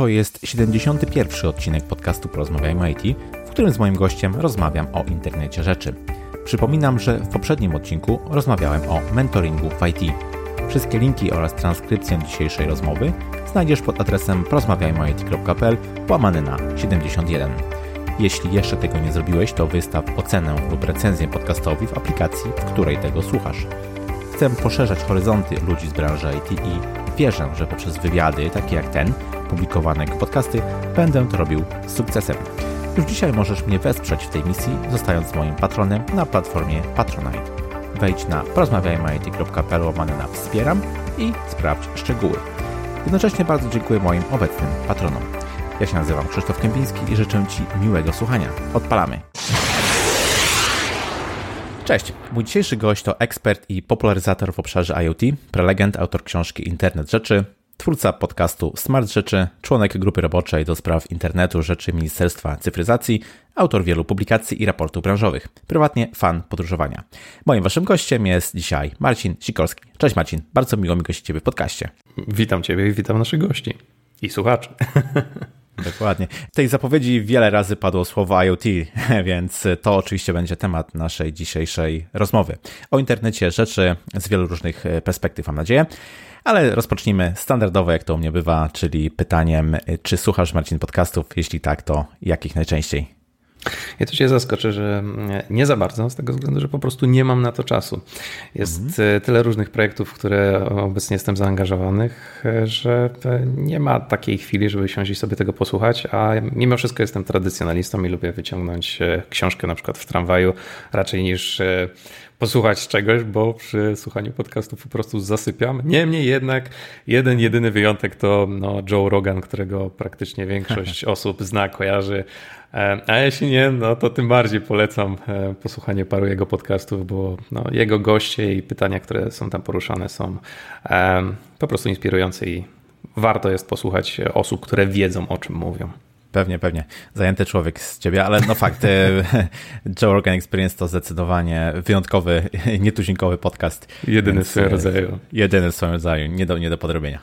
To jest 71. odcinek podcastu Porozmawiajmy IT, w którym z moim gościem rozmawiam o internecie rzeczy. Przypominam, że w poprzednim odcinku rozmawiałem o mentoringu w IT. Wszystkie linki oraz transkrypcję dzisiejszej rozmowy znajdziesz pod adresem porozmawiajmyit.pl łamany na 71. Jeśli jeszcze tego nie zrobiłeś, to wystaw ocenę lub recenzję podcastowi w aplikacji, w której tego słuchasz. Chcę poszerzać horyzonty ludzi z branży IT i wierzę, że poprzez wywiady takie jak ten, publikowane podcasty, będę to robił z sukcesem. Już dzisiaj możesz mnie wesprzeć w tej misji, zostając moim patronem na platformie Patronite. Wejdź na porozmawiajmy.pl łamane na wspieram i sprawdź szczegóły. Jednocześnie bardzo dziękuję moim obecnym patronom. Ja się nazywam Krzysztof Kępiński i życzę Ci miłego słuchania. Odpalamy! Cześć, mój dzisiejszy gość to ekspert i popularyzator w obszarze IoT, prelegent, autor książki Internet Rzeczy, twórca podcastu Smart Rzeczy, członek grupy roboczej do spraw internetu rzeczy Ministerstwa Cyfryzacji, autor wielu publikacji i raportów branżowych, prywatnie fan podróżowania. Moim waszym gościem jest dzisiaj Marcin Sikorski. Cześć Marcin, bardzo miło mi gościć Ciebie w podcaście. Witam Ciebie i witam naszych gości i słuchaczy. Dokładnie. W tej zapowiedzi wiele razy padło słowo IoT, więc to oczywiście będzie temat naszej dzisiejszej rozmowy. O internecie rzeczy z wielu różnych perspektyw, mam nadzieję. Ale rozpocznijmy standardowo, jak to u mnie bywa, czyli pytaniem, czy słuchasz Marcin podcastów? Jeśli tak, to jakich najczęściej? Ja tu się zaskoczę, że nie za bardzo, z tego względu, że po prostu nie mam na to czasu. Jest mhm. tyle różnych projektów, w które obecnie jestem zaangażowanych, że nie ma takiej chwili, żeby siąść i sobie tego posłuchać, a mimo wszystko jestem tradycjonalistą i lubię wyciągnąć książkę na przykład w tramwaju, raczej niż posłuchać czegoś, bo przy słuchaniu podcastów po prostu zasypiam. Niemniej jednak jeden, jedyny wyjątek to no, Joe Rogan, którego praktycznie większość osób zna, kojarzy. E, a jeśli nie, no to tym bardziej polecam e, posłuchanie paru jego podcastów, bo no, jego goście i pytania, które są tam poruszane są um, po prostu inspirujące i warto jest posłuchać osób, które wiedzą o czym mówią. Pewnie, pewnie. Zajęty człowiek z ciebie, ale no fakt, e, Joe Rogan Experience to zdecydowanie wyjątkowy, nietuzinkowy podcast. Jedyny w swoim rodzaju. Jedyny w swoim rodzaju, nie do, nie do podrobienia.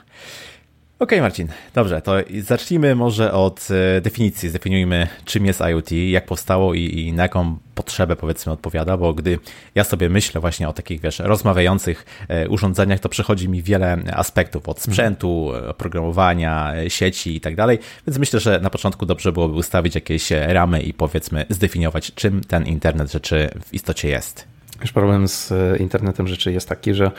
Okej, okay, Marcin, dobrze, to zacznijmy może od e, definicji. Zdefiniujmy, czym jest IoT, jak powstało i, i, na jaką potrzebę powiedzmy odpowiada, bo gdy ja sobie myślę właśnie o takich, wiesz, rozmawiających e, urządzeniach, to przychodzi mi wiele aspektów od sprzętu, oprogramowania, sieci i tak dalej, więc myślę, że na początku dobrze byłoby ustawić jakieś ramy i powiedzmy zdefiniować, czym ten internet rzeczy w istocie jest. Już problem z e, internetem rzeczy jest taki, że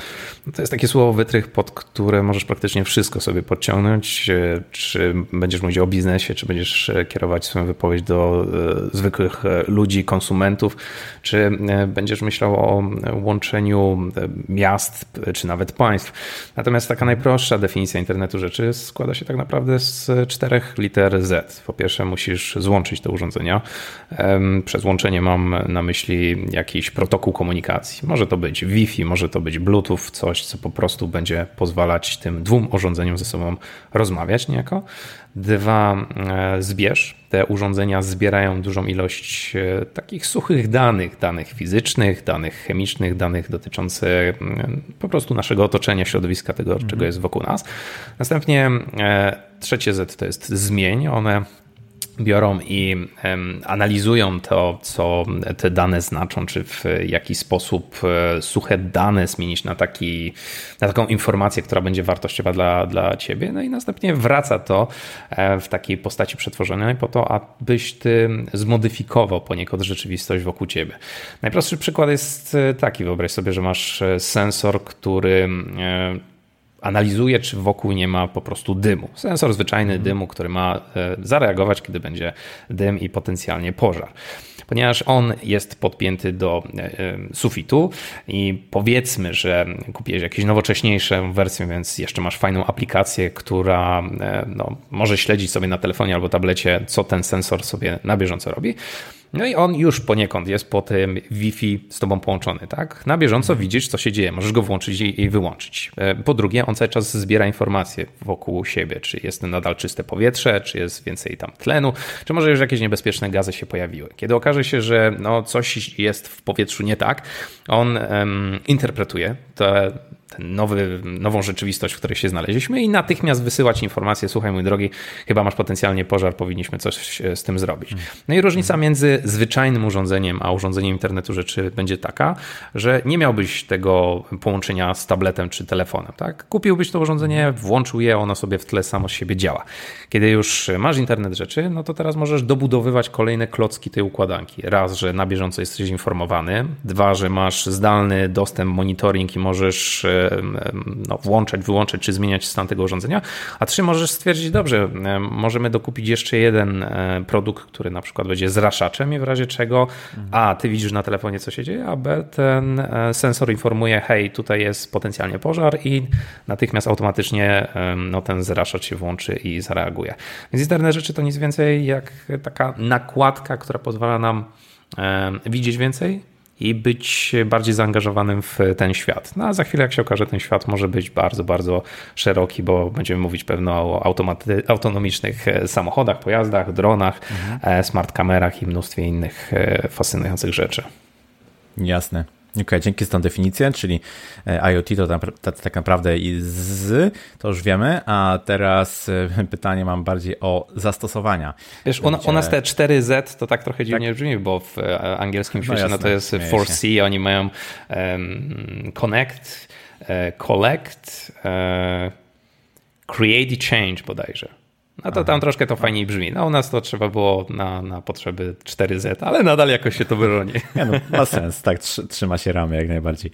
to jest taki słowo wytrych, pod które możesz praktycznie wszystko sobie podciągnąć. E, czy będziesz mówić o biznesie, czy będziesz e, kierować swoją wypowiedź do zwykłych ludzi, konsumentów, czy będziesz myślał o łączeniu miast, czy nawet państw. Natomiast taka najprostsza definicja internetu rzeczy składa się tak naprawdę z czterech liter Z. Po pierwsze, musisz złączyć te urządzenia. Przez łączenie mam na myśli jakiś protokół komunikacyjny, komunikacji. Może to być Wi-Fi, może to być Bluetooth, coś, co po prostu będzie pozwalać tym dwóm urządzeniom ze sobą rozmawiać niejako. Dwa, e, zbierz. Te urządzenia zbierają dużą ilość e, takich suchych danych, danych fizycznych, danych chemicznych, danych dotyczących po prostu naszego otoczenia, środowiska, tego, mhm. czego jest wokół nas. Następnie e, trzecie Z to jest zmień. One biorą i analizują to, co te dane znaczą, czy w jaki sposób e, suche dane zmienić na, taki, na taką informację, która będzie wartościowa dla, dla ciebie. No i następnie wraca to e, w takiej postaci przetworzonej po to, abyś ty zmodyfikował poniekąd rzeczywistość wokół ciebie. Najprostszy przykład jest e, taki, wyobraź sobie, że masz sensor, który analizuje, czy wokół nie ma po prostu dymu. Sensor zwyczajny mhm. dymu, który ma e, zareagować, kiedy będzie dym i potencjalnie pożar. Ponieważ on jest podpięty do e, e, sufitu i powiedzmy, że kupiłeś jakąś nowocześniejszą wersję, więc jeszcze masz fajną aplikację, która no, może śledzić sobie na telefonie albo tablecie, co ten sensor sobie na bieżąco robi no i on już poniekąd jest po tym Wi-Fi z tobą połączony, tak? Na bieżąco mhm. widzisz, co się dzieje, możesz go włączyć i wyłączyć. E, po drugie, on cały czas zbiera informacje wokół siebie, czy jest nadal czyste powietrze, czy jest więcej tam tlenu, czy może już jakieś niebezpieczne gazy się pojawiły. Kiedy okaże się, że no coś jest w powietrzu nie tak, on um, interpretuje te ten nowy, nową rzeczywistość, w której się znaleźliśmy i natychmiast wysyłać informacje, słuchaj mój drogi, chyba masz potencjalnie pożar, powinniśmy coś z tym zrobić. No i różnica między zwyczajnym urządzeniem, a urządzeniem internetu rzeczy będzie taka, że nie miałbyś tego połączenia z tabletem czy telefonem, tak? Kupiłbyś to urządzenie, włączył je, ono sobie w tle samo z siebie działa. Kiedy już masz internet rzeczy, no to teraz możesz dobudowywać kolejne klocki tej układanki. Raz, że na bieżąco jesteś informowany, dwa, że masz zdalny dostęp, monitoring i możesz no, włączać, wyłączać czy zmieniać stan tego urządzenia, a trzy, możesz stwierdzić, dobrze, możemy dokupić jeszcze jeden e, produkt, który na przykład będzie zraszaczem i w razie czego a, ty widzisz na telefonie, co się dzieje, a b, ten e, sensor informuje, hej, tutaj jest potencjalnie pożar i natychmiast automatycznie no, ten zraszacz się włączy i zareaguje. Więc internet rzeczy to nic więcej jak taka nakładka, która pozwala nam widzieć więcej, i być bardziej zaangażowanym w ten świat. No a za chwilę, jak się okaże, ten świat może być bardzo, bardzo szeroki, bo będziemy mówić pewno o autonomicznych e, samochodach, pojazdach, dronach, mhm. E, smart kamerach i mnóstwie innych e, fascynujących rzeczy. Jasne. Ok, dzięki za tą definicję, czyli e, IoT to tak naprawdę i z, to już wiemy, a teraz e, pytanie mam bardziej o zastosowania. Wiesz, u, u nas te 4Z to tak trochę dziwnie tak? brzmi, bo w e, angielskim no świecie no, jasne, no to jest 4C, oni mają um, connect, collect, uh, create i change bodajże. No to tam troszkę to fajniej brzmi. No u nas to trzeba było na, na potrzeby 4Z, ale nadal jakoś się to broni. Ja no, ma sens, tak, trzyma się ramy jak najbardziej.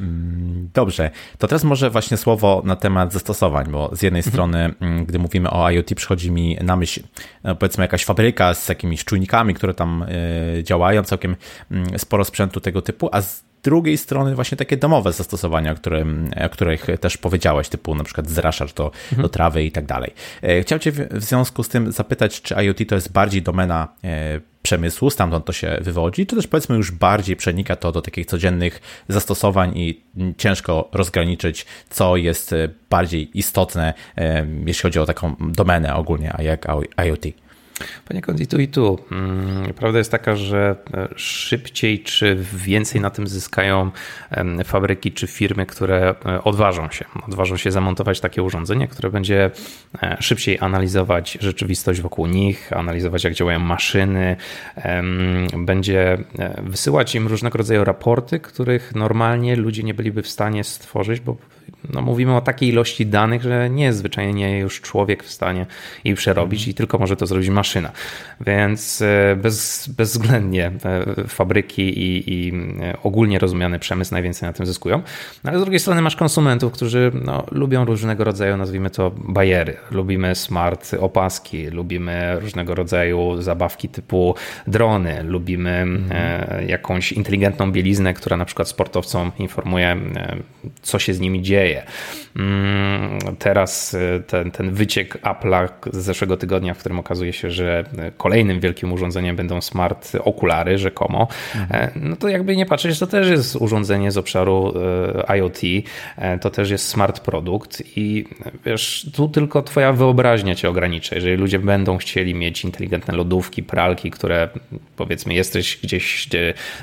Mm, dobrze, to teraz może właśnie słowo na temat zastosowań, bo z jednej mhm. strony, mm, gdy mówimy o IoT, przychodzi mi na myśl no powiedzmy jakaś fabryka z jakimiś czujnikami, które tam y, działają, całkiem mm, sporo sprzętu tego typu, a z drugiej strony właśnie takie domowe zastosowania, o, którym, o których też powiedziałeś, typu na przykład zraszacz do, mhm. do trawy i tak dalej. E, chciałem Cię w związku z tym zapytać, czy IoT to jest bardziej domena e, przemysłu, stamtąd to się wywodzi, czy też powiedzmy już bardziej przenika to do takich codziennych zastosowań i ciężko rozgraniczyć, co jest e, bardziej istotne, jeśli chodzi o taką domenę ogólnie, a jak IoT. Poniekąd i tu, i tu. Mm, prawda jest taka, że e, szybciej czy więcej na tym zyskają fabryki czy firmy, które e, odważą się. Odważą się zamontować takie urządzenie, które będzie e, szybciej analizować rzeczywistość wokół nich, analizować jak działają maszyny, będzie wysyłać im różnego rodzaju raporty, których normalnie ludzie nie byliby w stanie stworzyć, bo no, mówimy o takiej ilości danych, że nie jest zwyczajnie już człowiek w stanie jej przerobić i tylko może to zrobić maszyna. Więc e, bez, bezwzględnie e, fabryki i, i e, ogólnie rozumiany przemysł najwięcej na tym zyskują. No, ale z drugiej strony masz konsumentów, którzy no, lubią różnego rodzaju, nazwijmy to, bajery. Lubimy smart opaski, lubimy różnego rodzaju zabawki typu drony, lubimy mhm. jakąś inteligentną bieliznę, która na przykład sportowcom informuje, co się z nimi dzieje. Mm, teraz ten, ten wyciek Apple'a z zeszłego tygodnia, w którym okazuje się, że kolejnym wielkim urządzeniem będą smart okulary rzekomo, mhm. no to jakby nie patrzeć, to też jest urządzenie z obszaru e, IoT, e, to też jest smart produkt i wiesz, tu tylko twoja wyobraźnia cię ogranicza. Jeżeli ludzie będą chcieli mieć inteligentne lodówki, pralki, które powiedzmy jesteś gdzieś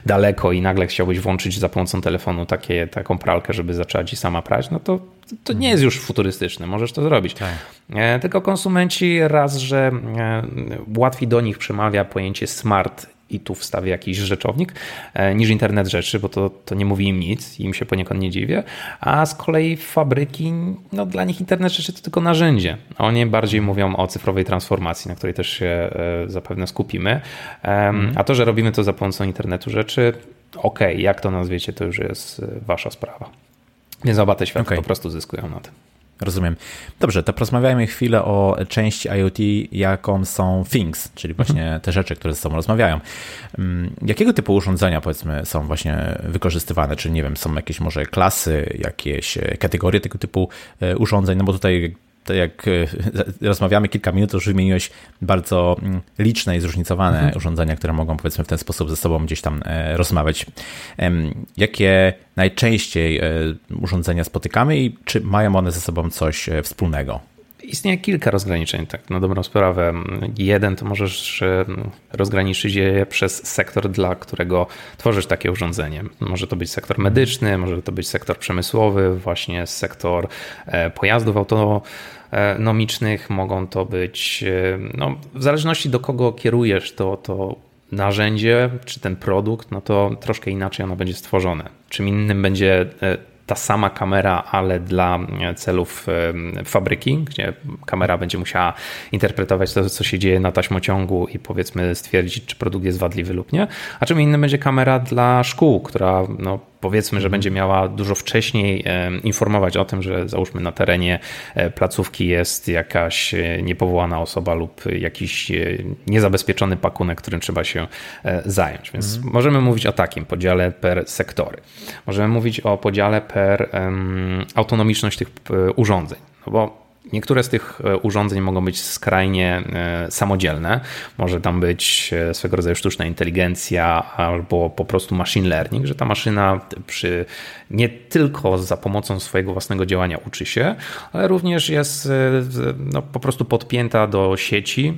daleko i nagle chciałbyś włączyć za pomocą telefonu takie, taką pralkę, żeby zaczęła ci sama prać, no to to nie jest już futurystyczne, możesz to zrobić. Tak. E, tylko konsumenci raz, że e, łatwiej do nich przemawia pojęcie smart i tu wstawię jakiś rzeczownik, e, niż internet rzeczy, bo to, to nie mówi im nic, im się poniekąd nie dziwię, a z kolei fabryki, no dla nich internet rzeczy to tylko narzędzie. Oni bardziej mówią o cyfrowej transformacji, na której też się zapewne skupimy, mm. a to, że robimy to za pomocą internetu rzeczy, okej, okay, jak to nazwiecie, to już jest wasza sprawa. Więc oba te światy okay. po prostu zyskują na tym. Rozumiem. Dobrze, to porozmawiajmy chwilę o części IoT, jaką są things, czyli właśnie mhm. te rzeczy, które ze sobą rozmawiają. Mm, jakiego typu urządzenia, powiedzmy, są właśnie wykorzystywane? Czy nie wiem, są jakieś może klasy, jakieś kategorie tego typu e, urządzeń? No bo tutaj to jak e, rozmawiamy kilka minut, to już wymieniłeś bardzo mm, liczne i zróżnicowane mhm. urządzenia, które mogą powiedzmy w ten sposób ze sobą gdzieś tam e, rozmawiać. Jakie najczęściej e, urządzenia spotykamy i czy mają one ze sobą coś wspólnego? Istnieje kilka rozgraniczeń, tak na dobrą sprawę. Jeden to możesz rozgraniczyć je przez sektor, dla którego tworzysz takie urządzenie. Może to być sektor medyczny, może to być sektor przemysłowy, właśnie sektor e, pojazdów autonomicznych, mogą to być, e, no, w zależności do kogo kierujesz to, to narzędzie czy ten produkt, no to troszkę inaczej ono będzie stworzone. Czym innym będzie e, ta sama kamera, ale dla celów fabryki, gdzie kamera będzie musiała interpretować to, co się dzieje na taśmociągu i powiedzmy stwierdzić, czy produkt jest wadliwy lub nie. A czym innym będzie kamera dla szkół, która no, powiedzmy, że będzie miała dużo wcześniej informować o tym, że załóżmy na terenie e, placówki jest jakaś e, niepowołana osoba lub jakiś e, niezabezpieczony pakunek, którym trzeba się zająć. Więc mhm. możemy mówić o takim podziale per sektory. Możemy mówić o podziale per autonomiczność tych urządzeń. No bo Niektóre z tych e, urządzeń mogą być skrajnie e, samodzielne. Może tam być e, swego rodzaju sztuczna inteligencja albo po prostu machine learning, że ta maszyna przy nie tylko za pomocą swojego własnego działania uczy się, ale również jest no, po prostu podpięta do sieci,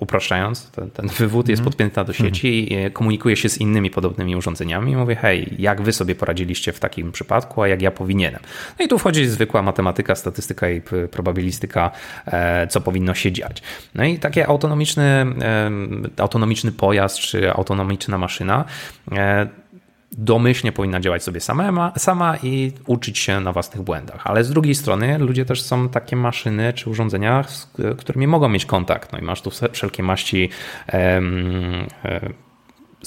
upraszczając, ten, ten wywód jest mhm. podpięta do sieci i komunikuje się z innymi podobnymi urządzeniami i mówię, hej, jak wy sobie poradziliście w takim przypadku, a jak ja powinienem. No i tu wchodzi zwykła matematyka, statystyka i probabilistyka E, co powinno się dziać. No i taki autonomiczny, e, autonomiczny pojazd czy autonomiczna maszyna e, domyślnie powinna działać sobie sama, sama i uczyć się na własnych błędach. Ale z drugiej strony ludzie też są takie maszyny czy urządzenia, z którymi mogą mieć kontakt. No i masz tu wszelkie maści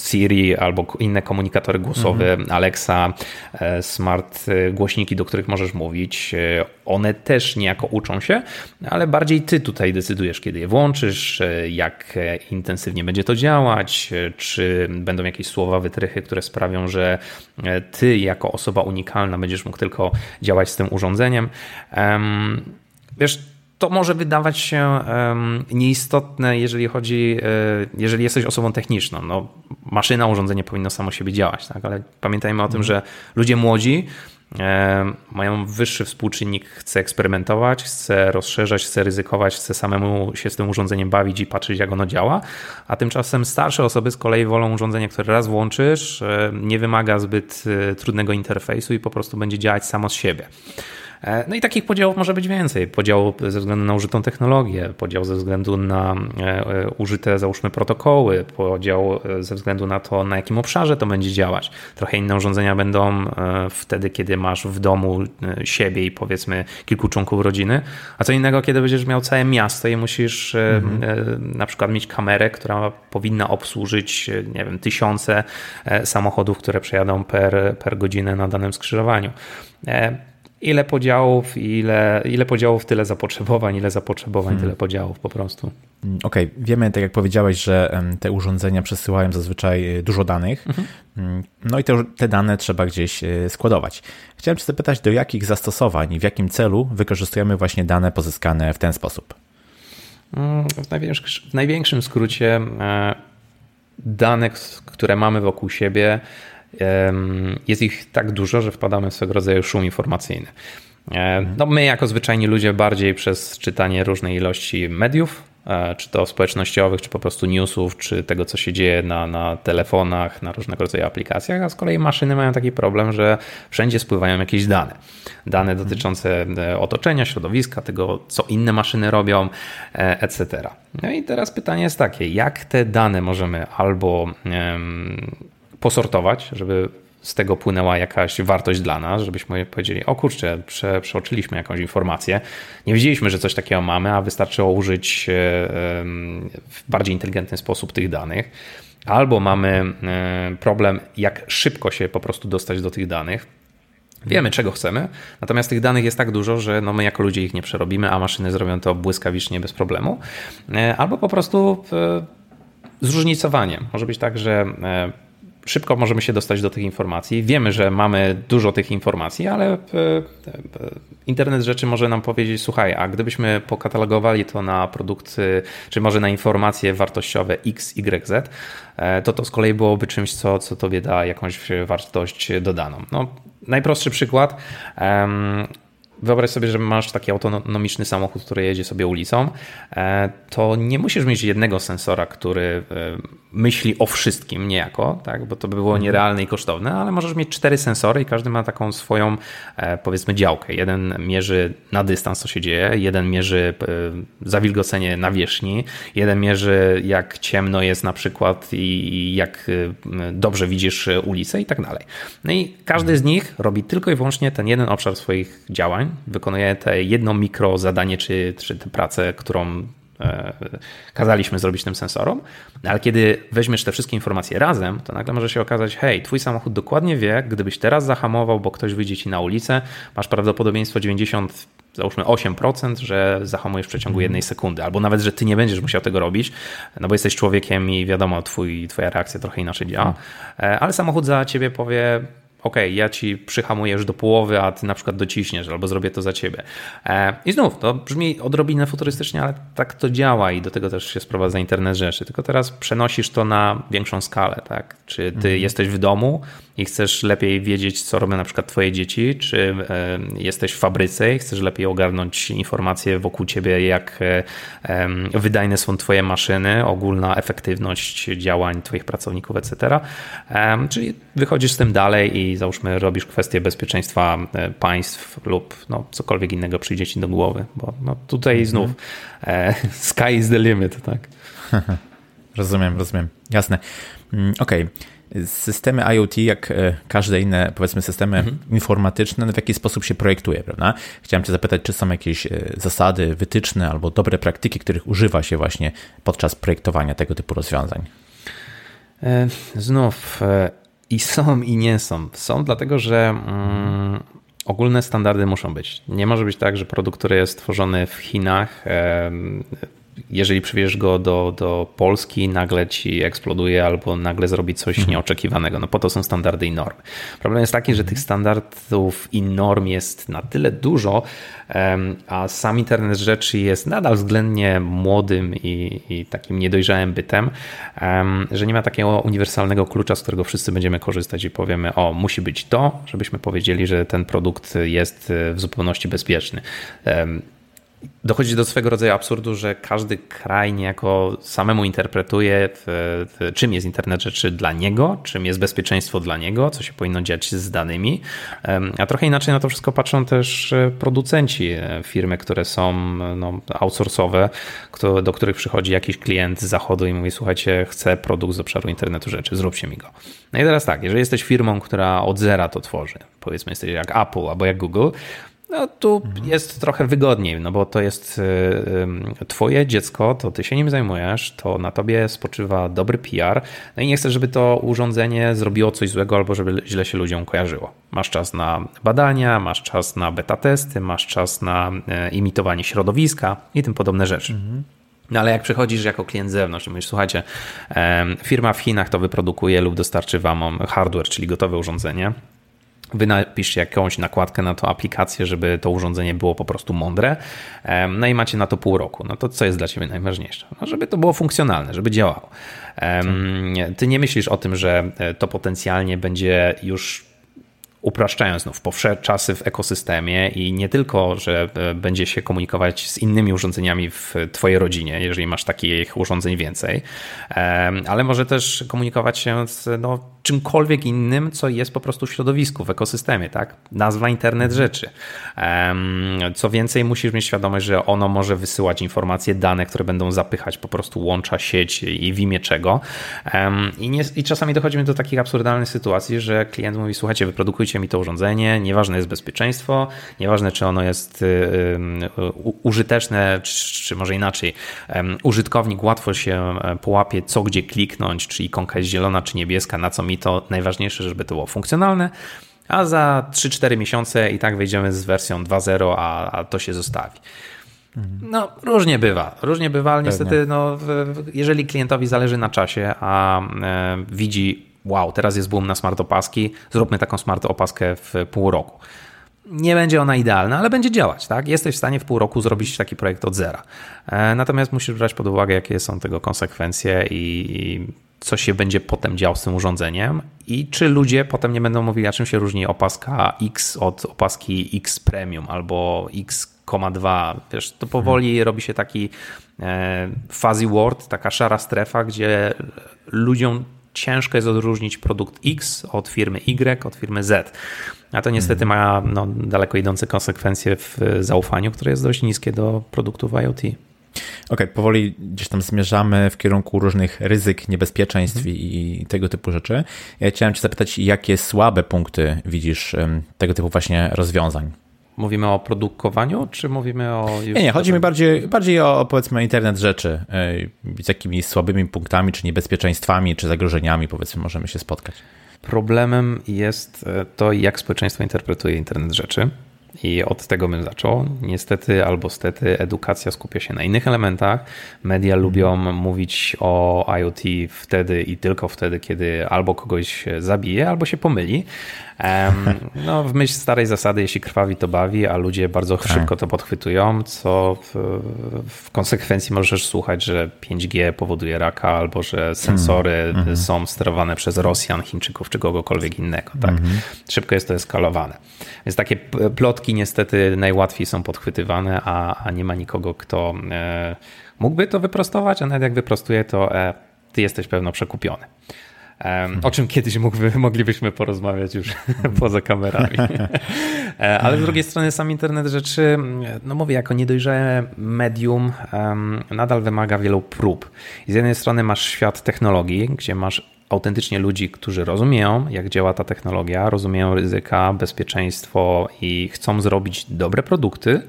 Siri albo inne komunikatory głosowe, mhm. Alexa, e, smart e, głośniki, do których możesz mówić. E, one też niejako uczą się, ale bardziej ty tutaj decydujesz, kiedy je włączysz, jak intensywnie będzie to działać, czy będą jakieś słowa, wytrychy, które sprawią, że ty jako osoba unikalna będziesz mógł tylko działać z tym urządzeniem. Wiesz, to może wydawać się nieistotne, jeżeli chodzi, e, jeżeli jesteś osobą techniczną. No, maszyna, urządzenie powinno samo siebie działać, tak? ale pamiętajmy o tym, że ludzie młodzi mają wyższy współczynnik, chce eksperymentować, chce rozszerzać, chce ryzykować, chce samemu się z tym urządzeniem bawić i patrzeć, jak ono działa, a tymczasem starsze osoby z kolei wolą urządzenie, które raz włączysz, nie wymaga zbyt e, trudnego interfejsu i po prostu będzie działać samo z siebie. E, no i takich podziałów może być więcej. Podział ze względu na użytą technologię, podział ze względu na e, e, użyte, załóżmy, protokoły, podział ze względu na to, na jakim obszarze to będzie działać. Trochę inne urządzenia będą wtedy, kiedy masz w domu siebie i powiedzmy kilku członków rodziny, a co innego, kiedy będziesz miał całe miasto i musisz mhm. na przykład mieć kamerę, która powinna obsłużyć, nie wiem, tysiące samochodów, które przejadą per, per godzinę na danym skrzyżowaniu ile podziałów, ile, ile podziałów, tyle zapotrzebowań, ile zapotrzebowań, hmm. tyle podziałów po prostu. Mm, okej, okay. wiemy, tak jak powiedziałeś, że te urządzenia przesyłają zazwyczaj y, dużo danych, mhm. Mm, no i te, te dane trzeba gdzieś y, składować. Chciałem Cię zapytać, do jakich zastosowań i w jakim celu wykorzystujemy właśnie dane pozyskane w ten sposób? Mm, w największym, w największym skrócie e, dane, które mamy wokół siebie, jest ich tak dużo, że wpadamy w swego rodzaju szum informacyjny. E, no my jako zwyczajni ludzie bardziej przez czytanie różnej ilości mediów, e, czy to społecznościowych, czy po prostu newsów, czy tego, co się dzieje na, na telefonach, na różnego rodzaju aplikacjach, a z kolei maszyny mają taki problem, że wszędzie spływają jakieś dane. Dane dotyczące e, otoczenia, środowiska, tego, co inne maszyny robią, etc. No i teraz pytanie jest takie, jak te dane możemy albo posortować, żeby z tego płynęła jakaś wartość dla nas, żebyśmy powiedzieli, o kurczę, prze, przeoczyliśmy jakąś informację, nie wiedzieliśmy, że coś takiego mamy, a wystarczyło użyć e, w bardziej inteligentny sposób tych danych. Albo mamy e, problem, jak szybko się po prostu dostać do tych danych. Wiemy, czego chcemy, natomiast tych danych jest tak dużo, że no my jako ludzie ich nie przerobimy, a maszyny zrobią to błyskawicznie bez problemu. E, albo po prostu zróżnicowanie. Może być tak, że szybko możemy się dostać do tych informacji. Wiemy, że mamy dużo tych informacji, ale e, e, internet rzeczy może nam powiedzieć: słuchaj, a gdybyśmy pokatalogowali to na produkty, czy może na informacje wartościowe X, Y, Z, e, to to z kolei byłoby czymś, co, co tobie da jakąś wartość dodaną. No, najprostszy przykład wyobraź sobie, że masz taki autonomiczny samochód, który jedzie sobie ulicą, to nie musisz mieć jednego sensora, który myśli o wszystkim niejako, tak? bo to by było mhm. nierealne i kosztowne, ale możesz mieć cztery sensory i każdy ma taką swoją, e, powiedzmy, działkę. Jeden mierzy na dystans, co się dzieje, jeden mierzy zawilgocenie nawierzchni, jeden mierzy, jak ciemno jest na przykład i jak dobrze widzisz ulicę i tak dalej. No i każdy z nich robi tylko i wyłącznie ten jeden obszar swoich działań, wykonuje te jedno mikro zadanie, czy, czy tę pracę, którą e, kazaliśmy zrobić tym sensorom, ale kiedy weźmiesz te wszystkie informacje razem, to nagle może się okazać, hej, twój samochód dokładnie wie, gdybyś teraz zahamował, bo ktoś wyjdzie ci na ulicę, masz prawdopodobieństwo 90 załóżmy 8%, że zahamujesz w przeciągu mhm. jednej sekundy, albo nawet, że ty nie będziesz musiał tego robić, no bo jesteś człowiekiem i wiadomo, twój, twoja reakcja trochę inaczej działa, mhm. ale samochód za ciebie powie, ok, ja ci przyhamuję już do połowy, a ty na przykład dociśniesz, albo zrobię to za ciebie. E, I znów, to brzmi odrobinę futurystycznie, ale tak to działa i do tego też się sprowadza internet rzeczy. Tylko teraz przenosisz to na większą skalę, tak? Czy ty mhm. jesteś w domu i chcesz lepiej wiedzieć, co robią na przykład twoje dzieci, czy e, jesteś w fabryce i chcesz lepiej ogarnąć informacje wokół ciebie, jak e, wydajne są twoje maszyny, ogólna efektywność działań twoich pracowników, etc. Czyli wychodzisz z tym dalej i załóżmy robisz kwestię bezpieczeństwa e, państw lub no, cokolwiek innego przyjdzie ci do głowy, bo no, tutaj mhm. znów sky is the limit, tak? rozumiem, rozumiem. Jasne. Mm, okej. Okay. Systemy IoT, jak e, każde inne, powiedzmy, systemy mhm. informatyczne, no w jaki sposób się projektuje, prawda? Chciałem Cię zapytać, czy są jakieś zasady, wytyczne albo dobre praktyki, których używa się właśnie podczas projektowania tego typu rozwiązań? Znów i są, i nie są. Są dlatego, że mm, ogólne standardy muszą być. Nie może być tak, że produkt, który jest tworzony w Chinach, jeżeli przywieziesz go do, do Polski, nagle ci eksploduje albo nagle zrobi coś mhm. nieoczekiwanego. No po to są standardy i normy. Problem jest taki, że tych standardów i norm jest na tyle dużo, a sam internet rzeczy jest nadal względnie młodym i, i takim niedojrzałym bytem, że nie ma takiego uniwersalnego klucza, z którego wszyscy będziemy korzystać i powiemy, o, musi być to, żebyśmy powiedzieli, że ten produkt jest w zupełności bezpieczny dochodzi do swego rodzaju absurdu, że każdy kraj niejako samemu interpretuje, w, w, czym jest internet rzeczy dla niego, czym jest bezpieczeństwo dla niego, co się powinno dziać z danymi. A trochę inaczej na to wszystko patrzą też e, producenci, e, firmy, które są no, outsourcowe, do których przychodzi jakiś klient z zachodu i mówi: Słuchajcie, chcę produkt z obszaru internetu rzeczy, zróbcie mi go. No i teraz tak, jeżeli jesteś firmą, która od zera to tworzy, powiedzmy, jesteś jak Apple albo jak Google, no tu mhm. jest trochę wygodniej, no bo to jest y, y, twoje dziecko, to ty się nim zajmujesz, to na tobie spoczywa dobry PR, no i nie chcesz, żeby to urządzenie zrobiło coś złego albo żeby źle się ludziom kojarzyło. Masz czas na badania, masz czas na beta testy, masz czas na e, imitowanie środowiska i tym podobne rzeczy. Mhm. No ale jak przychodzisz jako klient z zewnątrz i mówisz, słuchajcie, firma w Chinach to wyprodukuje lub dostarczy wam hardware, czyli gotowe urządzenie, Wy napiszcie jakąś nakładkę na to aplikację, żeby to urządzenie było po prostu mądre. No i macie na to pół roku. No to co jest dla Ciebie najważniejsze? No, żeby to było funkcjonalne, żeby działało. Ty nie myślisz o tym, że e, to potencjalnie będzie już upraszczając znów powsze czasy w ekosystemie i nie tylko, że e, będzie się komunikować z innymi urządzeniami w Twojej rodzinie, jeżeli masz takich urządzeń więcej, ale może też komunikować się z no, czymkolwiek innym, co jest po prostu w środowisku, w ekosystemie, tak? Nazwa internet rzeczy. Co więcej, musisz mieć świadomość, że ono może wysyłać informacje, dane, które będą zapychać po prostu łącza sieć i w imię czego. I, nie, I czasami dochodzimy do takich absurdalnych sytuacji, że klient mówi, słuchajcie, wyprodukujcie mi to urządzenie, nieważne jest bezpieczeństwo, nieważne czy ono jest y, y, użyteczne, czy, może inaczej, użytkownik łatwo się e, połapie, co gdzie kliknąć, czy ikonka jest zielona, czy niebieska, na co mi to najważniejsze, żeby to było funkcjonalne, a za 3-4 miesiące i tak wejdziemy z wersją 2.0, a, a to się zostawi. No, różnie bywa. Różnie bywa, ale niestety, no, jeżeli klientowi zależy na czasie, a e, widzi, wow, teraz jest boom na smart opaski, zróbmy taką smart opaskę w pół roku. Nie będzie ona idealna, ale będzie działać, tak? Jesteś w stanie w pół roku zrobić taki projekt od zera. E, natomiast musisz brać pod uwagę, jakie są tego konsekwencje i co się będzie potem działo z tym urządzeniem i czy ludzie potem nie będą mówili, a czym się różni opaska X od opaski X Premium albo X,2. Wiesz, to powoli hmm. robi się taki e, fuzzy word, taka szara strefa, gdzie ludziom ciężko jest odróżnić produkt X od firmy Y, od firmy Z. A to niestety hmm. ma no, daleko idące konsekwencje w zaufaniu, które jest dość niskie do produktów IoT. Okej, okay, powoli gdzieś tam zmierzamy w kierunku różnych ryzyk, niebezpieczeństw mm. i tego typu rzeczy. Ja chciałem Cię zapytać, jakie słabe punkty widzisz tego typu właśnie rozwiązań? Mówimy o produkowaniu, czy mówimy o. Nie, nie, chodzi mi bardziej, bardziej o powiedzmy internet rzeczy. Z jakimi słabymi punktami, czy niebezpieczeństwami, czy zagrożeniami, powiedzmy, możemy się spotkać. Problemem jest e, to, jak społeczeństwo interpretuje internet rzeczy. I od tego bym zaczął. Niestety albo stety edukacja skupia się na innych elementach. Media mhm. lubią mówić o IoT wtedy i tylko wtedy, kiedy albo kogoś zabije, albo się pomyli. No, w myśl starej zasady, jeśli krwawi, to bawi, a ludzie bardzo tak. szybko to podchwytują, co w, w, konsekwencji możesz słuchać, że 5G powoduje raka, albo że sensory mm. są sterowane przez Rosjan, Chińczyków czy kogokolwiek innego. Tak? Mm. Szybko jest to eskalowane. Więc takie plotki niestety najłatwiej są podchwytywane, a, a nie ma nikogo, kto e, mógłby to wyprostować, a nawet jak wyprostuje, to e, ty jesteś pewno przekupiony. O czym kiedyś mógłby, moglibyśmy porozmawiać już poza kamerami. E, ale z drugiej strony sam internet rzeczy, no mówię, jako niedojrzałe medium nadal wymaga wielu prób. Z jednej strony masz świat technologii, gdzie masz autentycznie ludzi, którzy rozumieją, jak działa ta technologia, rozumieją ryzyka, bezpieczeństwo i chcą zrobić dobre produkty,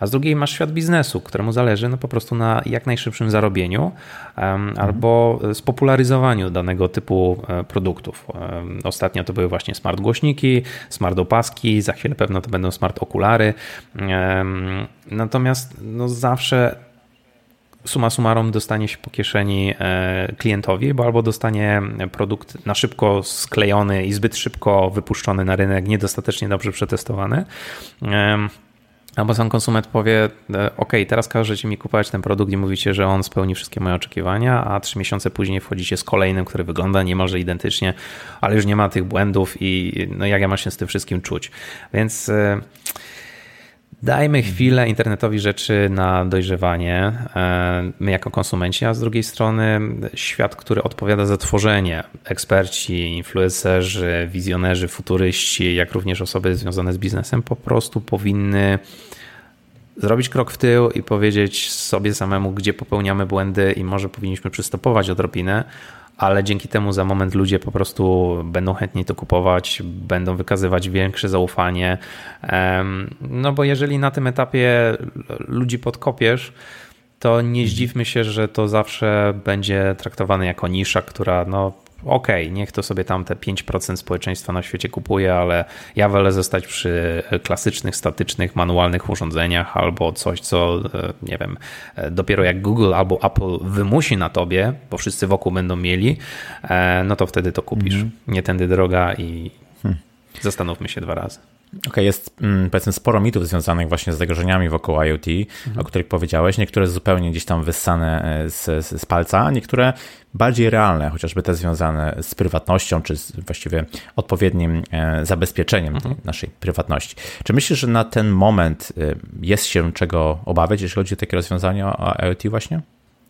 a z drugiej masz świat biznesu, któremu zależy no po prostu na jak najszybszym zarobieniu um, albo spopularyzowaniu danego typu e, produktów. Um, ostatnio to były właśnie smart głośniki, smart opaski, za chwilę pewno to będą smart okulary. Um, natomiast no zawsze suma summarum dostanie się po kieszeni e, klientowi, bo albo dostanie produkt na szybko sklejony i zbyt szybko wypuszczony na rynek, niedostatecznie dobrze przetestowany. Albo sam konsument powie, e, OK, teraz każecie mi kupować ten produkt i mówicie, że on spełni wszystkie moje oczekiwania, a trzy miesiące później wchodzicie z kolejnym, który wygląda niemalże identycznie, ale już nie ma tych błędów i no jak ja mam się z tym wszystkim czuć. Więc e, Dajmy chwilę internetowi rzeczy na dojrzewanie, e, my jako konsumenci, a z drugiej strony świat, który odpowiada za tworzenie, eksperci, influencerzy, wizjonerzy, futuryści, jak również osoby związane z biznesem po prostu powinny zrobić krok w tył i powiedzieć sobie samemu, gdzie popełniamy błędy i może powinniśmy przystopować odrobinę, ale dzięki temu za moment ludzie po prostu będą chętniej to kupować, będą wykazywać większe zaufanie. No bo jeżeli na tym etapie ludzi podkopiesz, to nie zdziwmy się, że to zawsze będzie traktowane jako nisza, która no, okej, okay, niech to sobie tam te 5% społeczeństwa na świecie kupuje, ale ja wolę zostać przy klasycznych, statycznych, manualnych urządzeniach albo coś, co e, nie wiem, e, dopiero jak Google albo Apple wymusi na tobie, bo wszyscy wokół będą mieli, e, no to wtedy to kupisz. Mm. Nie tędy droga i hmm. zastanówmy się dwa razy. Okay, jest mm, powiedzmy sporo mitów związanych właśnie z zagrożeniami wokół IoT, mhm. o których powiedziałeś. Niektóre zupełnie gdzieś tam wyssane e, z, z palca, a niektóre bardziej realne, chociażby te związane z prywatnością, czy z właściwie odpowiednim e, zabezpieczeniem mhm. naszej prywatności. Czy myślisz, że na ten moment e, jest się czego obawiać, jeśli chodzi o takie rozwiązania o IoT właśnie?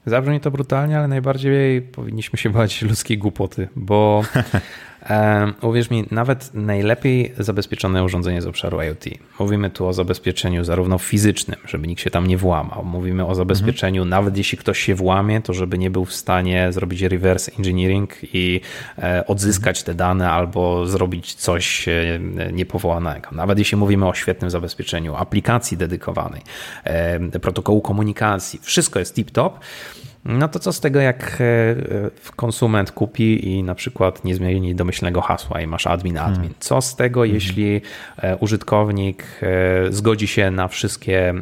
Zabrzmi to brutalnie, ale najbardziej powinniśmy się bać ludzkiej głupoty, bo uwierz mi, nawet najlepiej zabezpieczone urządzenie z obszaru IoT. Mówimy tu o zabezpieczeniu zarówno fizycznym, żeby nikt się tam nie włamał. Mówimy o zabezpieczeniu, mhm. nawet jeśli ktoś się włamie, to żeby nie był w stanie zrobić reverse engineering i e, odzyskać te dane albo zrobić coś e, niepowołanego. Nawet jeśli mówimy o świetnym zabezpieczeniu aplikacji dedykowanej, protokołu komunikacji, wszystko jest tip-top no to co z tego, jak e, konsument kupi i na przykład nie zmieni domyślnego hasła i masz admin, admin. Hmm. Co z tego, hmm. jeśli e, użytkownik e, zgodzi się na wszystkie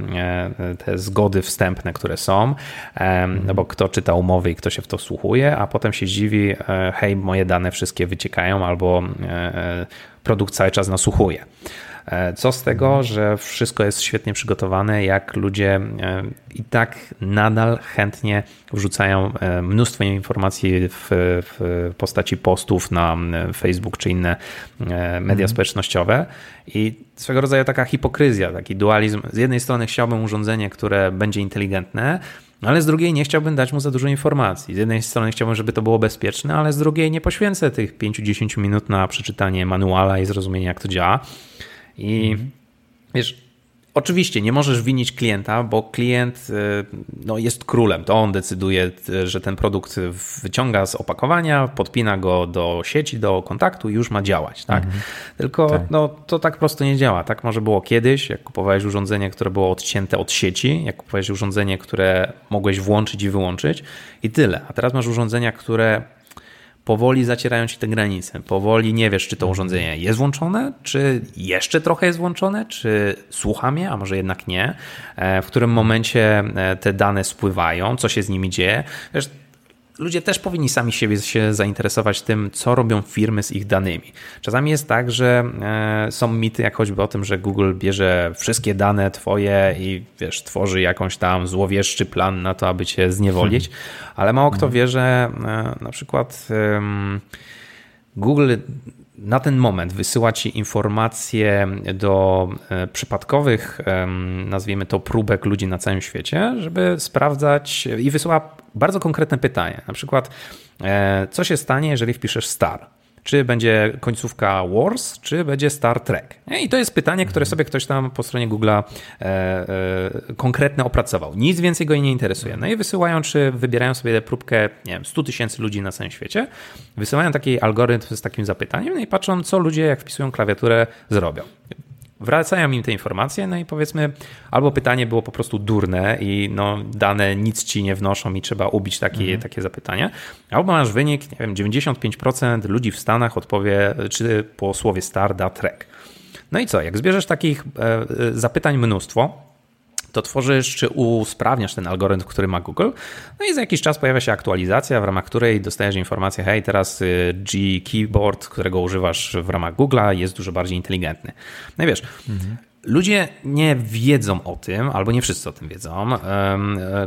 te zgody wstępne, które są, hmm. no bo kto czyta umowy i kto się w to słuchuje, a potem się dziwi, hej, moje dane wszystkie wyciekają albo produkt cały czas nasłuchuje. E, co z tego, że wszystko jest świetnie przygotowane, jak ludzie e, i tak nadal chętnie wrzucają e, mnóstwo informacji w, w postaci postów na Facebook czy inne media mhm. społecznościowe. I swego rodzaju taka hipokryzja, taki dualizm. Z jednej strony chciałbym urządzenie, które będzie inteligentne, ale z drugiej nie chciałbym dać mu za dużo informacji. Z jednej strony chciałbym, żeby to było bezpieczne, ale z drugiej nie poświęcę tych 5-10 minut na przeczytanie manuala i zrozumienie, jak to działa. I mhm. wiesz, Oczywiście nie możesz winić klienta, bo klient y, no, jest królem. To on decyduje, y, że ten produkt wyciąga z opakowania, podpina go do sieci, do kontaktu i już ma działać. Tak? Mhm. Tylko tak. No, to tak prosto nie działa. Tak może było kiedyś, jak kupowałeś urządzenie, które było odcięte od sieci, jak kupowałeś urządzenie, które mogłeś włączyć i wyłączyć i tyle. A teraz masz urządzenia, które powoli zacierają ci te granice. Powoli nie wiesz, czy to urządzenie jest włączone, czy jeszcze trochę jest włączone, czy słucha mnie, a może jednak nie. E, w którym momencie e, te dane spływają, co się z nimi dzieje. Wiesz, ludzie też powinni sami siebie się zainteresować tym, co robią firmy z ich danymi. Czasami jest tak, że e, są mity, jak choćby o tym, że Google bierze wszystkie dane twoje i wiesz, tworzy jakąś tam złowieszczy plan na to, aby cię zniewolić, hmm. ale mało kto wie, że e, na przykład Google na ten moment wysyła ci informacje do e, przypadkowych, nazwijmy to, próbek ludzi na całym świecie, żeby sprawdzać i wysyła bardzo konkretne pytanie. Na przykład, e, co się stanie, jeżeli wpiszesz star? Czy będzie końcówka Wars, czy będzie Star Trek? I to jest pytanie, które sobie ktoś tam po stronie Google'a e, e, konkretnie opracował. Nic więcej go nie interesuje. No i wysyłają, czy wybierają sobie próbkę, nie wiem, 100 tysięcy ludzi na całym świecie, wysyłają taki algorytm z takim zapytaniem, no i patrzą, co ludzie, jak wpisują klawiaturę, zrobią. Wracają im te informacje, no i powiedzmy, albo pytanie było po prostu durne i no, dane nic ci nie wnoszą i trzeba ubić takie, mhm. takie zapytanie, albo masz wynik, nie wiem, 95% ludzi w Stanach odpowie, czy po słowie star da track. No i co, jak zbierzesz takich e, e, zapytań mnóstwo, to tworzysz czy usprawniasz ten algorytm, który ma Google. No i za jakiś czas pojawia się aktualizacja, w ramach której dostajesz informację, hej, teraz y, G Keyboard, którego używasz w ramach Google'a jest dużo bardziej inteligentny. No i wiesz, mhm. Ludzie nie wiedzą o tym, albo nie wszyscy o tym wiedzą.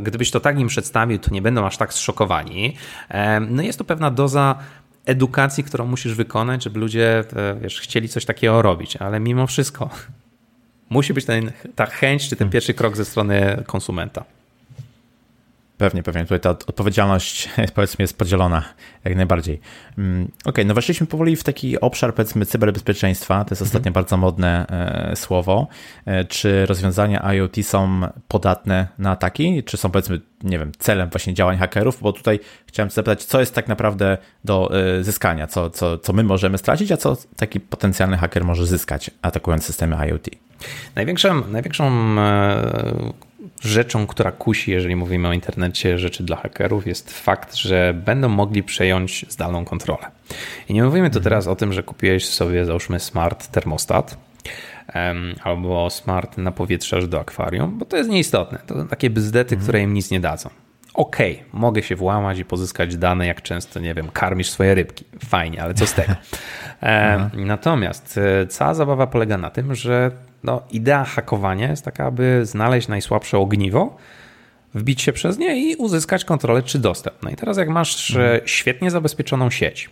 Gdybyś to tak im przedstawił, to nie będą aż tak zszokowani. No jest to pewna doza edukacji, którą musisz wykonać, żeby ludzie e, wiesz, chcieli coś takiego robić, ale mimo wszystko Musi być ten, ta chęć, czy ten hmm. pierwszy krok ze strony konsumenta. Pewnie, pewnie. Tutaj ta odpowiedzialność powiedzmy jest podzielona jak najbardziej. Mm, okej, okay, no weszliśmy powoli w taki obszar powiedzmy cyberbezpieczeństwa. To jest mhm. ostatnio bardzo modne e, słowo. E, czy rozwiązania IoT są podatne na ataki? Czy są powiedzmy, nie wiem, celem właśnie działań hakerów? Bo tutaj chciałem zapytać, co jest tak naprawdę do e, zyskania? Co, co, co my możemy stracić, a co taki potencjalny haker może zyskać atakując systemy IoT? Największą, największą rzeczą, która kusi, jeżeli mówimy o internecie rzeczy dla hakerów, jest fakt, że będą mogli przejąć zdalną kontrolę. I nie mówimy tu mhm. teraz o tym, że kupiłeś sobie, załóżmy, smart termostat albo smart napowietrzacz do akwarium, bo to jest nieistotne. To takie bzdety, mhm. które im nic nie dadzą. Okej, okay, mogę się włamać i pozyskać dane, jak często, nie wiem, karmisz swoje rybki. Fajnie, ale co z tego? Natomiast e, cała zabawa polega na tym, że no, idea hakowania jest taka, aby znaleźć najsłabsze ogniwo, wbić się przez nie i uzyskać kontrolę czy dostęp. No i teraz jak masz mhm. świetnie zabezpieczoną sieć,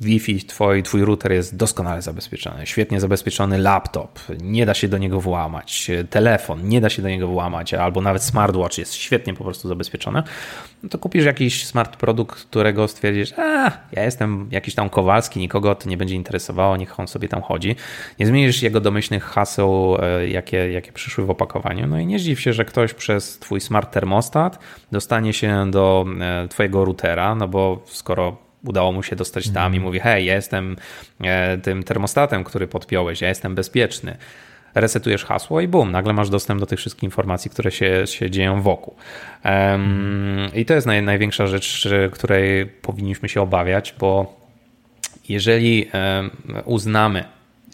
Wi-Fi, twój, twój router jest doskonale zabezpieczony, świetnie zabezpieczony laptop, nie da się do niego włamać, telefon, nie da się do niego włamać, albo nawet smartwatch jest świetnie po prostu zabezpieczony, no to kupisz jakiś smart produkt, którego stwierdzisz, a ja jestem jakiś tam Kowalski, nikogo to nie będzie interesowało, niech on sobie tam chodzi. Nie zmienisz jego domyślnych haseł, e, jakie, jakie przyszły w opakowaniu, no i nie zdziw się, że ktoś przez twój smart termostat dostanie się do e, twojego routera, no bo skoro udało mu się dostać tam i mhm. mówi: Hej, ja jestem e, tym termostatem, który podpiąłeś, ja jestem bezpieczny. Resetujesz hasło i bum, nagle masz dostęp do tych wszystkich informacji, które się, się dzieją wokół. Um, I to jest naj, największa rzecz, której powinniśmy się obawiać, bo jeżeli um, uznamy,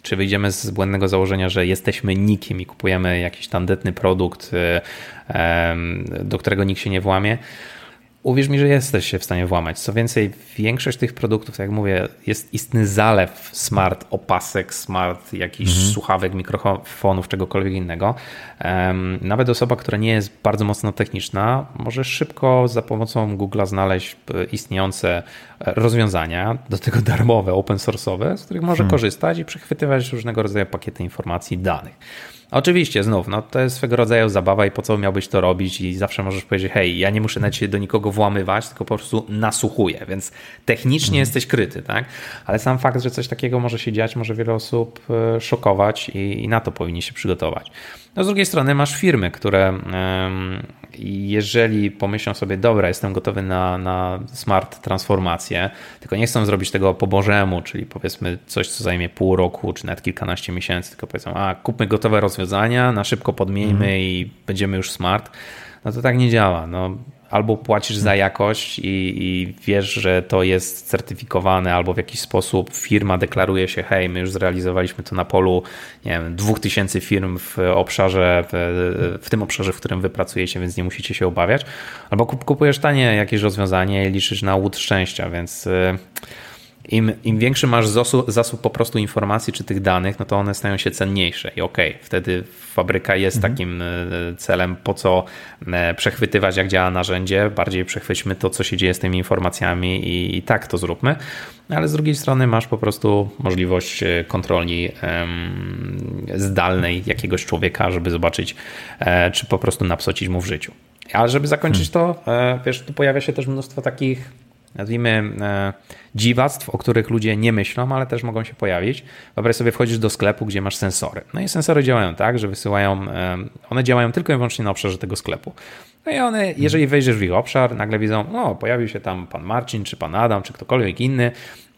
czy wyjdziemy z błędnego założenia, że jesteśmy nikim i kupujemy jakiś tandetny produkt, um, do którego nikt się nie włamie, Uwierz mi, że jesteś się w stanie włamać. Co więcej, większość tych produktów, tak jak mówię, jest istny zalew smart opasek, smart jakichś mhm. słuchawek, mikrofonów, czegokolwiek innego. Nawet osoba, która nie jest bardzo mocno techniczna, może szybko za pomocą Google'a znaleźć e, istniejące e, rozwiązania, do tego darmowe, open source'owe, z których może hmm. korzystać i przechwytywać różnego rodzaju pakiety informacji i danych. Oczywiście, znów, no to jest swego rodzaju zabawa i po co miałbyś to robić i zawsze możesz powiedzieć, hej, ja nie muszę na ciebie do nikogo włamywać, tylko po prostu nasłuchuję, więc technicznie mhm. jesteś kryty, tak? Ale sam fakt, że coś takiego może się dziać, może wiele osób e, szokować i, i na to powinni się przygotować. No z drugiej strony masz firmy, które jeżeli pomyślą sobie, dobra, jestem gotowy na, na smart transformację, tylko nie chcą zrobić tego po bożemu, czyli powiedzmy coś, co zajmie pół roku, czy nawet kilkanaście miesięcy, tylko powiedzą, a kupmy gotowe rozwiązania, na szybko podmieńmy mm. i będziemy już smart, no to tak nie działa. No, albo płacisz za jakość i, i, wiesz, że to jest certyfikowane, albo w jakiś sposób firma deklaruje się, hej, my już zrealizowaliśmy to na polu, nie wiem, dwóch tysięcy firm w obszarze, w, w, tym obszarze, w którym wy pracujecie, więc nie musicie się obawiać, albo kupujesz tanie jakieś rozwiązanie i liczysz na łód szczęścia, więc y, im, im większy masz zasób, zasób po prostu informacji czy tych danych, no to one stają się cenniejsze. I okej, okay, wtedy fabryka jest mhm. takim e, celem, po co e, przechwytywać, jak działa narzędzie, bardziej przechwyćmy to, co się dzieje z tymi informacjami i, i tak to zróbmy. Ale z drugiej strony masz po prostu możliwość e, kontroli um, zdalnej jakiegoś człowieka, żeby zobaczyć, czy po prostu napsocić mu w życiu. Ale żeby zakończyć hmm. to, wiesz, tu pojawia się też mnóstwo takich nazwijmy, e, dziwactw, o których ludzie nie myślą, ale też mogą się pojawić. Wyobraź sobie, wchodzisz do sklepu, gdzie masz sensory. No i sensory działają tak, że wysyłają, e, one działają tylko i wyłącznie na obszarze tego sklepu. No i one, jeżeli wejdziesz w ich obszar, nagle widzą, o, pojawił się tam pan Marcin, czy pan Adam, czy ktokolwiek inny,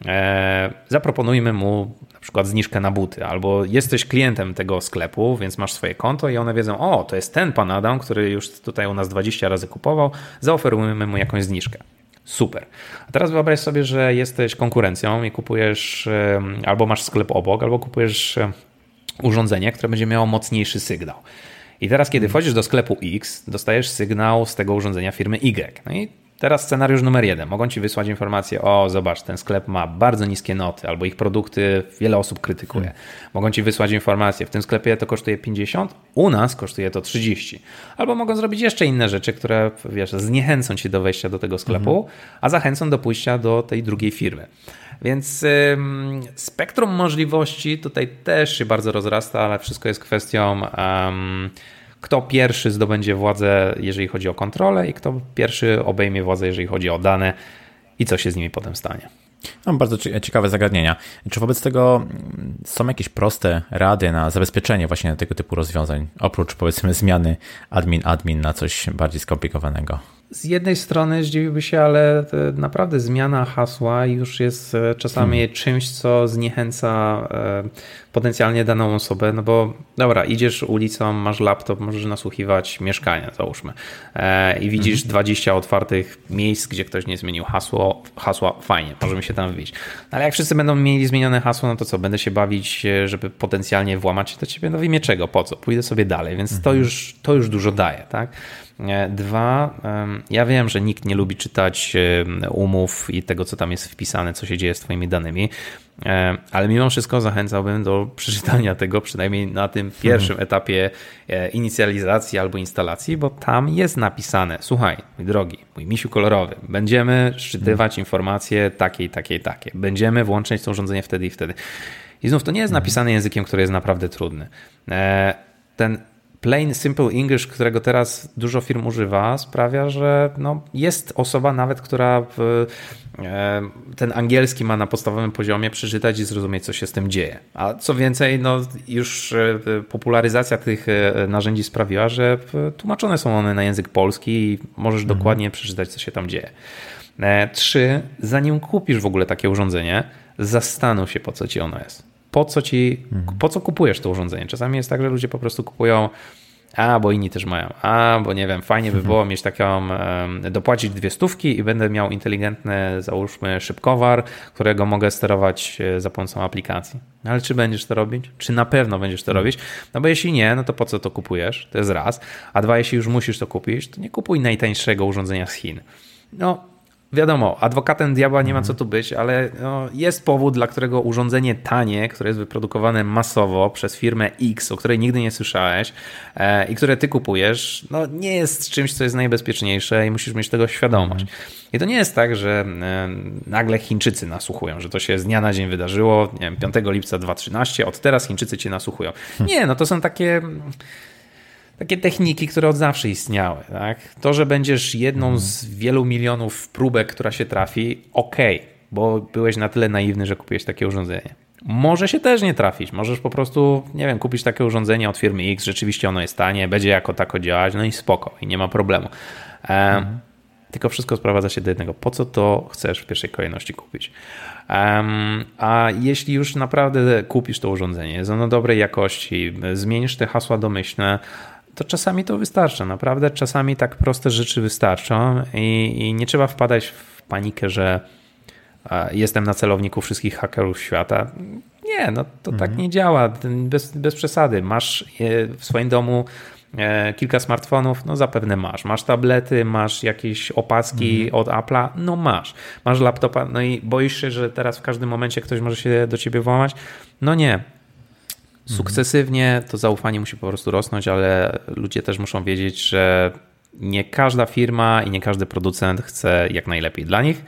e, zaproponujmy mu na przykład zniżkę na buty, albo jesteś klientem tego sklepu, więc masz swoje konto i one wiedzą, o, to jest ten pan Adam, który już tutaj u nas 20 razy kupował, zaoferujemy mu jakąś zniżkę. Super. A teraz wyobraź sobie, że jesteś konkurencją i kupujesz albo masz sklep obok, albo kupujesz urządzenie, które będzie miało mocniejszy sygnał. I teraz, kiedy wchodzisz do sklepu X, dostajesz sygnał z tego urządzenia firmy Y. No i Teraz scenariusz numer jeden. Mogą ci wysłać informację, o zobacz, ten sklep ma bardzo niskie noty, albo ich produkty wiele osób krytykuje. Hmm. Mogą ci wysłać informację, w tym sklepie to kosztuje 50, u nas kosztuje to 30. Albo mogą zrobić jeszcze inne rzeczy, które wiesz, zniechęcą cię do wejścia do tego sklepu, hmm. a zachęcą do pójścia do tej drugiej firmy. Więc ym, spektrum możliwości tutaj też się bardzo rozrasta, ale wszystko jest kwestią. Um, kto pierwszy zdobędzie władzę, jeżeli chodzi o kontrolę, i kto pierwszy obejmie władzę, jeżeli chodzi o dane, i co się z nimi potem stanie. No, bardzo ciekawe zagadnienia. Czy wobec tego mm, są jakieś proste rady na zabezpieczenie właśnie tego typu rozwiązań, oprócz powiedzmy zmiany admin-admin na coś bardziej skomplikowanego? z jednej strony zdziwiłby się, ale naprawdę zmiana hasła już jest e, czasami hmm. czymś, co zniechęca e, potencjalnie daną osobę, no bo dobra, idziesz ulicą, masz laptop, możesz nasłuchiwać mieszkania, załóżmy, e, i widzisz hmm. 20 otwartych miejsc, gdzie ktoś nie zmienił hasło, hasła, fajnie, możemy się tam wbić. Ale jak wszyscy będą mieli zmienione hasło, no to co, będę się bawić, żeby potencjalnie włamać się do ciebie, no imię czego, po co? Pójdę sobie dalej, więc hmm. to, już, to już dużo daje, tak? E, dwa, ja wiem, że nikt nie lubi czytać umów i tego, co tam jest wpisane, co się dzieje z Twoimi danymi, e, ale mimo wszystko zachęcałbym do przeczytania tego, przynajmniej na tym pierwszym mhm. etapie e, inicjalizacji albo instalacji, bo tam jest napisane: Słuchaj, mój drogi, mój misiu kolorowy, będziemy szczytywać mhm. informacje takie, takie, takie. Będziemy włączać to urządzenie wtedy i wtedy. I znów to nie jest mhm. napisane językiem, który jest naprawdę trudny. Ten plain simple English, którego teraz dużo firm używa, sprawia, że no, jest osoba nawet, która w, e, ten angielski ma na podstawowym poziomie przeczytać i zrozumieć, co się z tym dzieje. A co więcej, no, już e, popularyzacja tych e, narzędzi sprawiła, że tłumaczone są one na język polski i możesz mhm. dokładnie przeczytać, co się tam dzieje. Trzy, zanim kupisz w ogóle takie urządzenie, zastanów się, po co ci ono jest po co ci, po co kupujesz to urządzenie. Czasami jest tak, że ludzie po prostu kupują a, bo inni też mają, a, bo nie wiem, fajnie by było mieć taką, dopłacić dwie stówki i będę miał inteligentny, załóżmy, szybkowar, którego mogę sterować e, za pomocą aplikacji. No, ale czy będziesz to robić? Czy na pewno będziesz to robić? No bo jeśli nie, no to po co to kupujesz? To jest raz. A dwa, jeśli już musisz to kupić, to nie kupuj najtańszego urządzenia z Chin no wiadomo, adwokatem diabła nie ma co tu być, ale no, jest powód, dla którego urządzenie tanie, które jest wyprodukowane masowo przez firmę X, o której nigdy nie słyszałeś e, i które ty kupujesz, no nie jest czymś, co jest najbezpieczniejsze i musisz mieć tego świadomość. I to nie jest tak, że e, nagle Chińczycy nasłuchują, że to się z dnia na dzień wydarzyło, nie wiem, 5 lipca 2013, od teraz Chińczycy cię nasłuchują. Nie, no to są takie takie techniki, które od zawsze istniały. Tak? To, że będziesz jedną z wielu milionów próbek, która się trafi, ok, bo byłeś na tyle naiwny, że kupiłeś takie urządzenie. Może się też nie trafić. Możesz po prostu, nie wiem, kupić takie urządzenie od firmy X, rzeczywiście ono jest tanie, będzie jako tako działać, no i spoko, i nie ma problemu. E, mhm. Tylko wszystko sprowadza się do jednego. Po co to chcesz w pierwszej kolejności kupić? Um, a jeśli już naprawdę kupisz to urządzenie, jest ono dobrej jakości, zmienisz te hasła domyślne, to czasami to wystarcza. Naprawdę czasami tak proste rzeczy wystarczą i, i nie trzeba wpadać w panikę, że jestem na celowniku wszystkich hakerów świata. Nie, no to tak mhm. tak nie działa. Bez, bez przesady. Masz w swoim domu e, kilka smartfonów, no zapewne masz. Masz tablety, masz jakieś opaski mhm. od Apple'a, no masz. Masz laptopa, no i boisz się, że teraz w każdym momencie ktoś może się do ciebie włamać? No nie. Sukcesywnie to zaufanie musi po prostu rosnąć, ale ludzie też muszą wiedzieć, że nie każda firma i nie każdy producent chce jak najlepiej dla nich.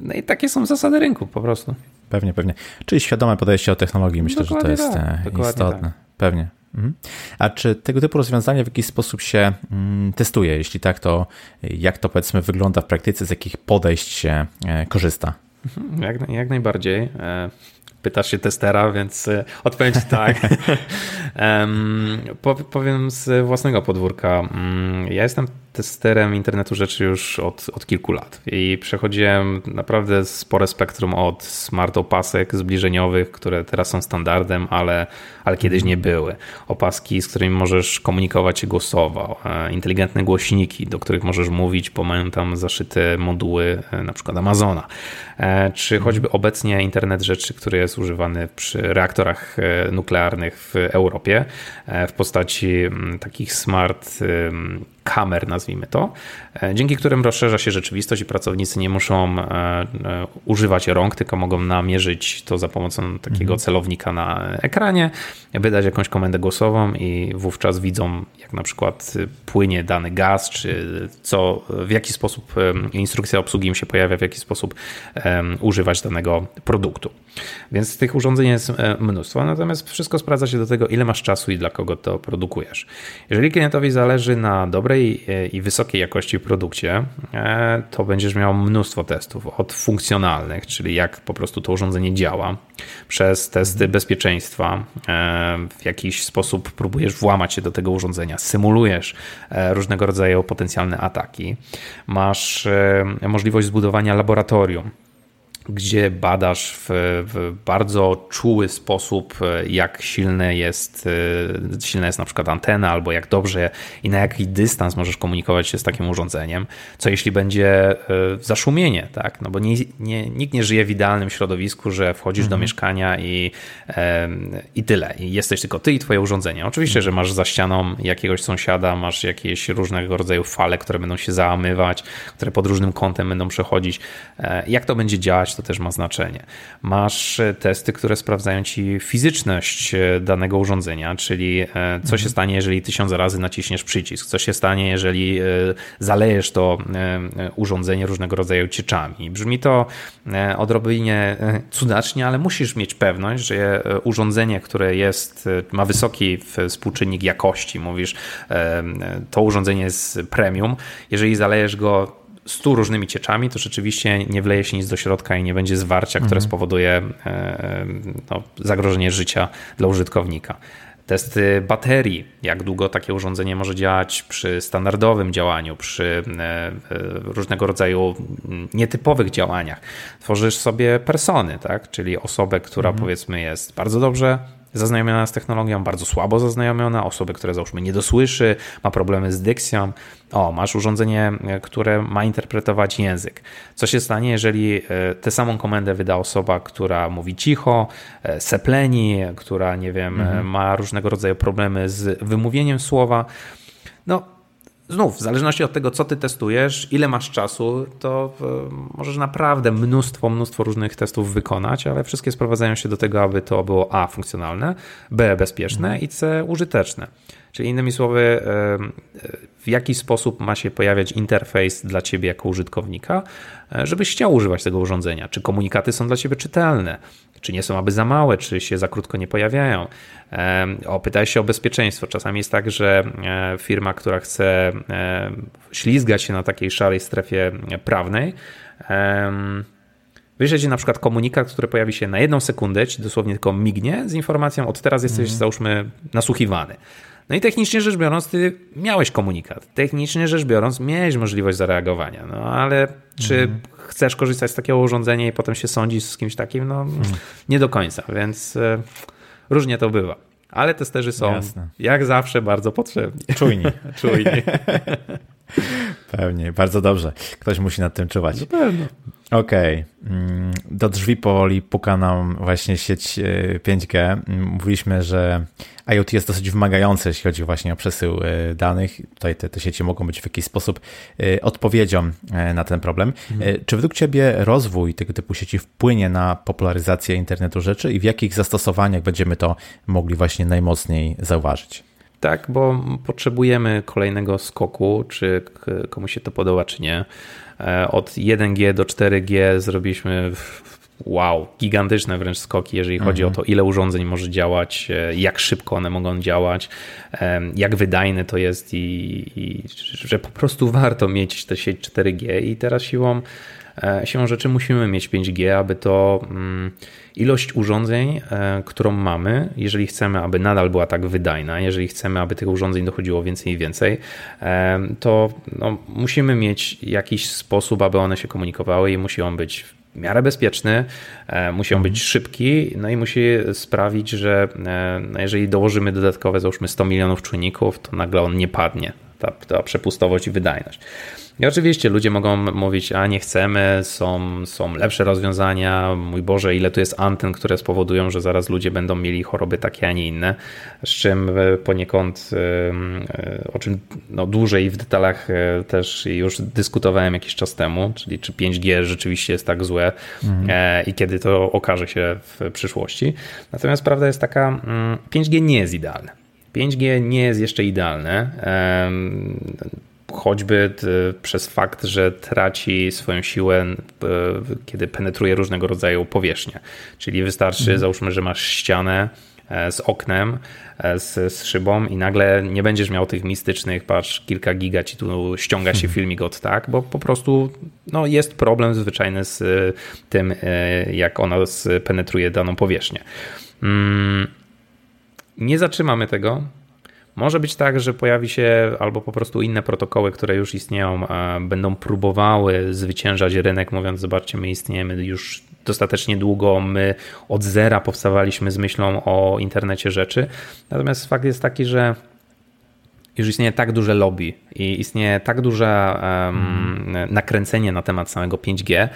No i takie są zasady rynku po prostu. Pewnie, pewnie. Czyli świadome podejście do technologii, myślę, Dokładnie że to jest tak. E, istotne. Tak. Pewnie. Mhm. A czy tego typu rozwiązanie w jakiś sposób się mm, testuje? Jeśli tak, to jak to powiedzmy wygląda w praktyce, z jakich podejść się e, korzysta? Mhm, jak, jak najbardziej. Pytasz się testera, więc odpowiem ci tak. powiem z własnego podwórka. Mm, ja jestem testerem internetu rzeczy już od, od kilku lat i przechodziłem naprawdę spore spektrum od smart opasek zbliżeniowych, które teraz są standardem, ale, ale kiedyś nie były. Opaski, z którymi możesz komunikować się głosowo, e, inteligentne głośniki, do których możesz mówić, bo mają tam zaszyte moduły e, na przykład Amazona, e, czy choćby obecnie internet rzeczy, który jest używany przy reaktorach nuklearnych w Europie w postaci takich smart kamer, nazwijmy to, e, dzięki którym rozszerza się rzeczywistość i pracownicy nie muszą e, e, używać rąk, tylko mogą namierzyć to za pomocą takiego mhm. celownika na ekranie, wydać jakąś komendę głosową i wówczas widzą, jak na przykład płynie dany gaz, czy co, w jaki sposób instrukcja obsługi im się pojawia, w jaki sposób używać danego produktu. Więc tych urządzeń jest mnóstwo, natomiast wszystko sprawdza się do tego, ile masz czasu i dla kogo to produkujesz. Jeżeli klientowi zależy na dobrej e, i wysokiej jakości produkcie, e, to będziesz miał mnóstwo testów. Od funkcjonalnych, czyli jak po prostu to urządzenie działa, przez testy bezpieczeństwa, e, w jakiś sposób próbujesz włamać się do tego urządzenia, symulujesz różnego rodzaju potencjalne ataki. Masz możliwość zbudowania laboratorium gdzie badasz w, w, bardzo czuły sposób, e, jak silne jest, e, silna jest na przykład antena, albo jak dobrze i na jaki dystans możesz komunikować się z takim urządzeniem. Co jeśli będzie e, zaszumienie, tak? No bo nie, nie, nikt nie żyje w idealnym środowisku, że wchodzisz mhm. do mieszkania i, i tyle. I jesteś tylko ty i twoje urządzenie. Oczywiście, że masz za ścianą jakiegoś sąsiada, masz jakieś różnego rodzaju fale, które będą się załamywać, które pod różnym kątem będą przechodzić. Jak to będzie działać? To też ma znaczenie. Masz e, testy, które sprawdzają ci fizyczność e, danego urządzenia, czyli e, co mhm. się stanie, jeżeli tysiąc razy naciśniesz przycisk, co się stanie, jeżeli zalejesz to urządzenie różnego rodzaju cieczami. Brzmi to odrobinie cudacznie, ale musisz mieć pewność, że urządzenie, które jest, ma wysoki współczynnik jakości, mówisz, to urządzenie jest premium, jeżeli zalejesz go stu różnymi cieczami, to rzeczywiście nie wleje się nic do środka i nie będzie zwarcia, które mhm. spowoduje e, no, zagrożenie życia dla użytkownika. Testy baterii, jak długo takie urządzenie może działać przy standardowym działaniu, przy e, e, różnego rodzaju nietypowych działaniach. Tworzysz sobie persony, tak? czyli osobę, która mhm. powiedzmy jest bardzo dobrze zaznajomiona z technologią, bardzo słabo zaznajomiona, osoby, które załóżmy nie dosłyszy, ma problemy z dykcją. O, masz urządzenie, e, które ma interpretować język. Co się stanie, jeżeli e, tę samą komendę wyda osoba, która mówi cicho, e, sepleni, która, nie wiem, mhm. ma różnego rodzaju problemy z wymówieniem słowa? No, znów, w zależności od tego, co ty testujesz, ile masz czasu, to e, możesz naprawdę mnóstwo, mnóstwo różnych testów wykonać, ale wszystkie sprowadzają się do tego, aby to było A funkcjonalne, B bezpieczne i C użyteczne. Czyli innymi słowy, e, w jaki sposób ma się pojawiać interfejs dla ciebie jako użytkownika, e, żebyś chciał używać tego urządzenia. Czy komunikaty są dla ciebie czytelne? Czy nie są aby za małe, czy się za krótko nie pojawiają? O, pytaj się o bezpieczeństwo. Czasami jest tak, że e, firma, która chce ślizgać się na takiej szarej strefie prawnej, wyśle ci na przykład komunikat, który pojawi się na jedną sekundę, ci dosłownie tylko mignie z informacją, od teraz jesteś, mm. załóżmy, nasłuchiwany. No i technicznie rzecz biorąc, ty miałeś komunikat. Technicznie rzecz biorąc, miałeś możliwość zareagowania. No ale czy mm. chcesz korzystać z takiego urządzenia i potem się sądzić z kimś takim? No mm. nie do końca, więc e, różnie to bywa. Ale testerzy są Jasne. jak zawsze bardzo potrzebni. Czujni. Czujni. Pewnie, bardzo dobrze. Ktoś musi nad tym czuwać. Na pewno. Okej. Okay. Mm, do drzwi powoli puka nam właśnie sieć 5G. E, mm, mówiliśmy, że IoT jest dosyć wymagające, jeśli chodzi właśnie o przesył e, danych. Tutaj te, te sieci mogą być w jakiś sposób e, odpowiedzią na ten problem. Mhm. Czy według Ciebie rozwój tego typu sieci wpłynie na popularyzację internetu rzeczy i w jakich zastosowaniach będziemy to mogli właśnie najmocniej zauważyć? Tak, bo potrzebujemy kolejnego skoku, czy komu się to podoba, czy nie. E, od 1G do 4G zrobiliśmy wow, gigantyczne wręcz skoki, jeżeli chodzi mhm. o to, ile urządzeń może działać, e, jak szybko one mogą działać, jak wydajne to jest i, i że po prostu warto mieć tę sieć 4G i teraz siłą siłą rzeczy musimy mieć 5G, aby to mm, ilość urządzeń, e, którą mamy, jeżeli chcemy, aby nadal była tak wydajna, jeżeli chcemy, aby tych urządzeń dochodziło więcej i więcej, e, to no, musimy mieć jakiś sposób, aby one się komunikowały i musi on być w miarę bezpieczny, musi on być mhm. szybki, no i musi sprawić, że no jeżeli dołożymy dodatkowe, załóżmy 100 milionów czujników, to nagle on nie padnie, ta, ta przepustowość i wydajność. I oczywiście ludzie mogą mówić, a nie chcemy, są, są lepsze rozwiązania, mój Boże, ile tu jest anten, które spowodują, że zaraz ludzie będą mieli choroby takie, a nie inne, z czym e, poniekąd, e, o czym no, dłużej w detalach e, też już dyskutowałem jakiś czas temu, czyli czy 5G rzeczywiście jest tak złe mhm. i kiedy to okaże się w przyszłości. Natomiast prawda jest taka, 5G mm, nie jest idealne. 5G nie jest jeszcze idealne choćby e, przez fakt, że traci swoją siłę, e, kiedy penetruje różnego rodzaju powierzchnie. Czyli wystarczy, mhm. załóżmy, że masz ścianę e, z oknem, z, z, szybą i nagle nie będziesz miał tych mistycznych, patrz, kilka giga ci tu ściąga się mhm. filmik od tak, bo po prostu no, jest problem zwyczajny z tym, jak ona penetruje daną powierzchnię. Mm, nie zatrzymamy tego, może być tak, że pojawi się albo po prostu inne protokoły, które już istnieją, będą próbowały zwyciężać rynek, mówiąc: Zobaczcie, my istniejemy już dostatecznie długo, my od zera powstawaliśmy z myślą o internecie rzeczy. Natomiast fakt jest taki, że już istnieje tak duże lobby i istnieje tak duże um, nakręcenie na temat samego 5G,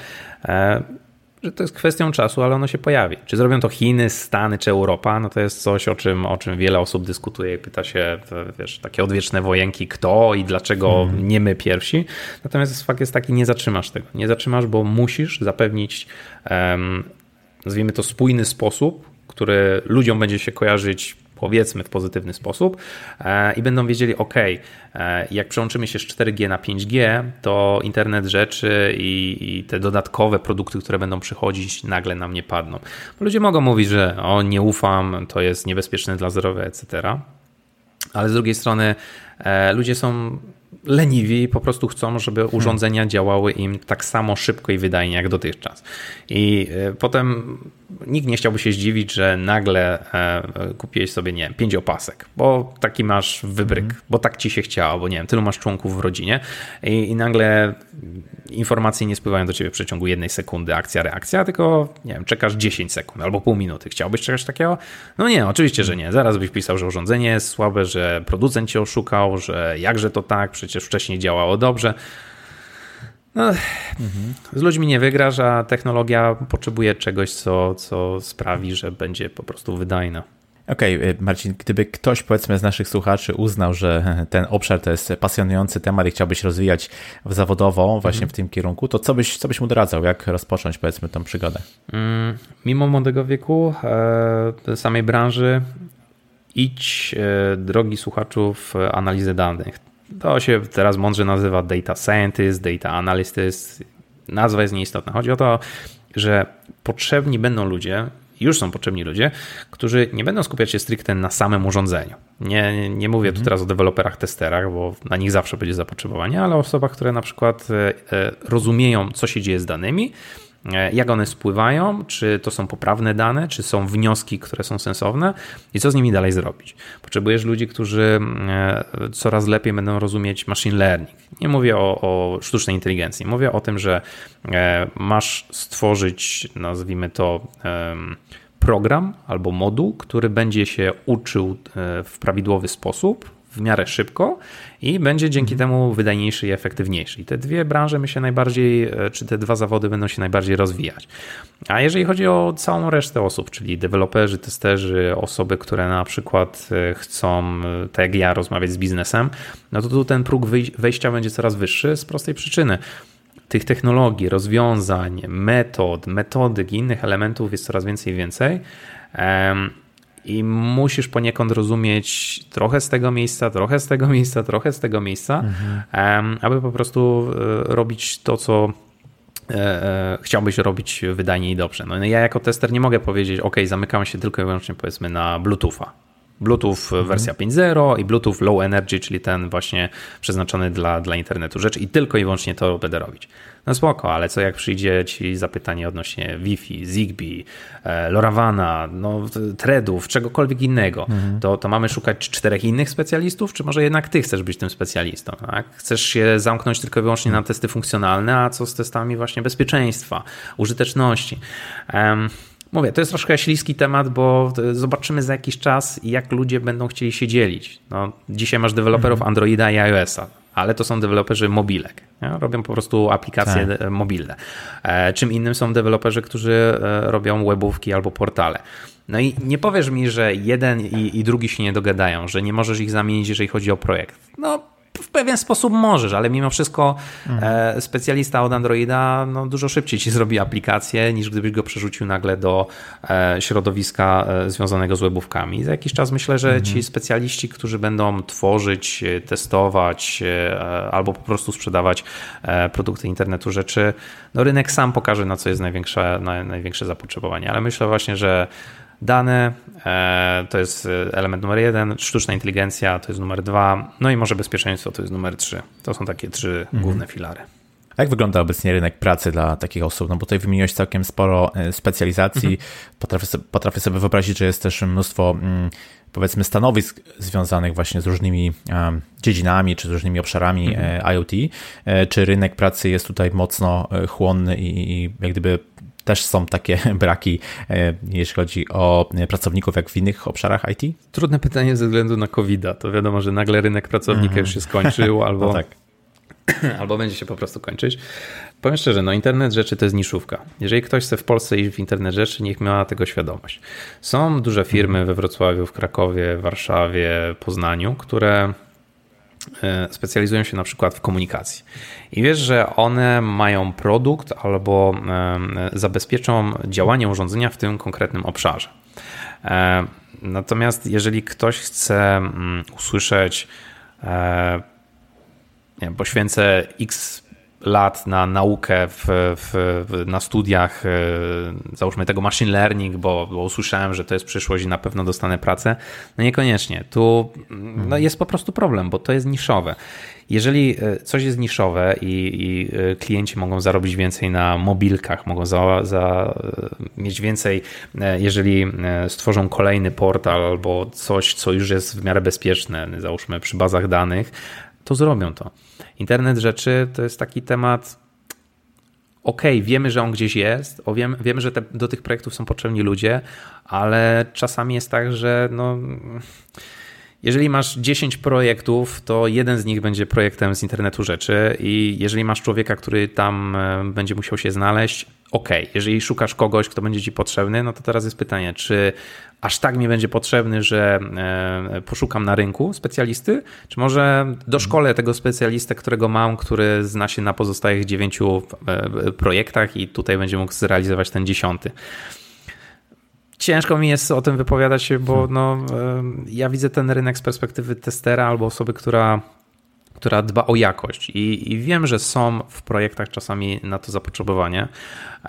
że to jest kwestią czasu, ale ono się pojawi. Czy zrobią to Chiny, Stany czy Europa, no to jest coś, o czym, o czym wiele osób dyskutuje i pyta się, wiesz, takie odwieczne wojenki, kto i dlaczego hmm. nie my pierwsi. Natomiast fakt jest taki, nie zatrzymasz tego. Nie zatrzymasz, bo musisz zapewnić, um, nazwijmy to, spójny sposób, który ludziom będzie się kojarzyć powiedzmy w pozytywny sposób e, i będą wiedzieli, ok, e, jak przełączymy się z 4G na 5G, to internet rzeczy i, i, te dodatkowe produkty, które będą przychodzić, nagle nam nie padną. Bo ludzie mogą mówić, że o, nie ufam, to jest niebezpieczne dla zdrowia, etc. Ale z drugiej strony e, ludzie są leniwi po prostu chcą, żeby hmm. urządzenia działały im tak samo szybko i wydajnie jak dotychczas. I potem nikt nie chciałby się zdziwić, że nagle e, kupiłeś sobie, nie wiem, pięć opasek, bo taki masz wybryk, mm. bo tak ci się chciało, bo nie wiem, tylu masz członków w rodzinie i, i nagle informacje nie spływają do ciebie w przeciągu jednej sekundy, akcja, reakcja, tylko nie wiem, czekasz 10 sekund albo pół minuty. Chciałbyś czegoś takiego? No nie, oczywiście, że nie. Zaraz byś pisał, że urządzenie jest słabe, że producent cię oszukał, że jakże to tak, przecież wcześniej działało dobrze. No, mhm. Z ludźmi nie wygrasz, a technologia potrzebuje czegoś, co, co sprawi, że będzie po prostu wydajna. Okej, okay, Marcin, gdyby ktoś powiedzmy z naszych słuchaczy uznał, że ten obszar to jest pasjonujący temat i chciałbyś rozwijać zawodowo właśnie w tym kierunku, to co byś, co byś mu doradzał? Jak rozpocząć powiedzmy tą przygodę? Mm, mimo młodego wieku, e, samej branży, idź, e, drogi słuchaczów, analizę danych. To się teraz mądrze nazywa data scientist, data analyst. Nazwa jest nieistotna. Chodzi o to, że potrzebni będą ludzie, już są potrzebni ludzie, którzy nie będą skupiać się stricte na samym urządzeniu. Nie, nie mówię tu mhm. teraz o deweloperach, testerach, bo na nich zawsze będzie zapotrzebowanie, ale o osobach, które na przykład e, e, rozumieją, co się dzieje z danymi, jak one spływają, czy to są poprawne dane, czy są wnioski, które są sensowne i co z nimi dalej zrobić. Potrzebujesz ludzi, którzy e, coraz lepiej będą rozumieć machine learning. Nie mówię o, o sztucznej inteligencji, mówię o tym, że e, masz stworzyć, nazwijmy to, program albo moduł, który będzie się uczył w prawidłowy sposób w miarę szybko i będzie dzięki mhm. temu wydajniejszy i efektywniejszy. I te dwie branże my się najbardziej, e, czy te dwa zawody będą się najbardziej rozwijać. A jeżeli chodzi o całą resztę osób, czyli deweloperzy, testerzy, osoby, które na przykład e, chcą, e, tak jak ja, rozmawiać z biznesem, no to tu ten próg wejścia będzie coraz wyższy z prostej przyczyny tych technologii, rozwiązań, metod, metodyk i innych elementów jest coraz więcej i więcej i musisz poniekąd rozumieć trochę z tego miejsca, trochę z tego miejsca, trochę z tego miejsca, mhm. aby po prostu e, robić to, co e, e, chciałbyś robić wydajnie i dobrze. No ja jako tester nie mogę powiedzieć, ok, zamykam się tylko i wyłącznie powiedzmy na Bluetootha. Bluetooth mhm. wersja 5.0 i Bluetooth Low Energy, czyli ten właśnie przeznaczony dla, dla internetu rzeczy i tylko i wyłącznie to będę robić. No spoko, ale co jak przyjdzie ci zapytanie odnośnie Wi-Fi, Zigbee, e, LoRaWANa, no, threadów, czegokolwiek innego, mhm. to, to mamy szukać czterech innych specjalistów, czy może jednak ty chcesz być tym specjalistą? Tak? Chcesz się zamknąć tylko i wyłącznie na testy funkcjonalne, a co z testami właśnie bezpieczeństwa, użyteczności? Um, Mówię, to jest troszkę śliski temat, bo zobaczymy za jakiś czas, jak ludzie będą chcieli się dzielić. No, dzisiaj masz deweloperów mhm. Androida i iOS-a, ale to są deweloperzy mobilek. Nie? Robią po prostu aplikacje tak. mobilne. E, czym innym są deweloperzy, którzy e, robią webówki albo portale. No i nie powiesz mi, że jeden i, i drugi się nie dogadają, że nie możesz ich zamienić, jeżeli chodzi o projekt. No, w pewien sposób możesz, ale mimo wszystko mhm. E, specjalista od Androida no, dużo szybciej ci zrobi aplikację, niż gdybyś go przerzucił nagle do e, środowiska e, związanego z webówkami. Za jakiś czas myślę, że mhm. ci specjaliści, którzy będą tworzyć, testować albo po prostu sprzedawać produkty internetu rzeczy, no rynek sam pokaże, na co jest największe, największe zapotrzebowanie. Ale myślę właśnie, że Dane e, to jest element numer jeden, sztuczna inteligencja to jest numer dwa, no i może bezpieczeństwo to jest numer trzy. To są takie trzy mhm. główne filary. Jak wygląda obecnie rynek pracy dla takich osób? No bo tutaj wymieniłeś całkiem sporo e, specjalizacji. Mhm. Potrafię, sobie, potrafię sobie wyobrazić, że jest też mnóstwo mm, powiedzmy stanowisk związanych właśnie z różnymi dziedzinami czy z różnymi obszarami mhm. E, IoT. Czy rynek pracy jest tutaj mocno chłonny i jak gdyby też są takie braki, e, jeśli chodzi o pracowników, jak w innych obszarach IT? Trudne pytanie ze względu na covid -a. To wiadomo, że nagle rynek pracownika mhm. już się skończył albo, no tak. albo będzie się po prostu kończyć. Powiem szczerze, no internet rzeczy to jest niszówka. Jeżeli ktoś chce w Polsce iść w internet rzeczy, niech ma tego świadomość. Są duże firmy we Wrocławiu, w Krakowie, Warszawie, Poznaniu, które specjalizują się na przykład w komunikacji. I wiesz, że one mają produkt albo e, zabezpieczą działanie urządzenia w tym konkretnym obszarze. E, natomiast jeżeli ktoś chce mm, usłyszeć, poświęcę X lat na naukę w, w, na studiach, e, załóżmy tego machine learning, bo, bo usłyszałem, że to jest przyszłość i na pewno dostanę pracę. No niekoniecznie. Tu no jest po prostu problem, bo to jest niszowe. Jeżeli e, coś jest niszowe i, i e, klienci mogą zarobić więcej na mobilkach, mogą za, za mieć więcej, jeżeli stworzą kolejny portal albo coś, co już jest w miarę bezpieczne, załóżmy przy bazach danych, to zrobią to. Internet rzeczy to jest taki temat. Okej, okay, wiemy, że on gdzieś jest, o, wiem, wiemy, że te, do tych projektów są potrzebni ludzie, ale czasami jest tak, że no, jeżeli masz 10 projektów, to jeden z nich będzie projektem z internetu rzeczy, i jeżeli masz człowieka, który tam e, będzie musiał się znaleźć, ok. Jeżeli szukasz kogoś, kto będzie ci potrzebny, no to teraz jest pytanie, czy aż tak mi będzie potrzebny, że e, poszukam na rynku specjalisty, czy może doszkolę tego specjalistę, którego mam, który zna się na pozostałych dziewięciu e, projektach i tutaj będzie mógł zrealizować ten dziesiąty ciężko mi jest o tym wypowiadać się, bo hmm. no, ja widzę ten rynek z perspektywy testera albo osoby, która, która dba o jakość. I, I, wiem, że są w projektach czasami na to zapotrzebowanie, e,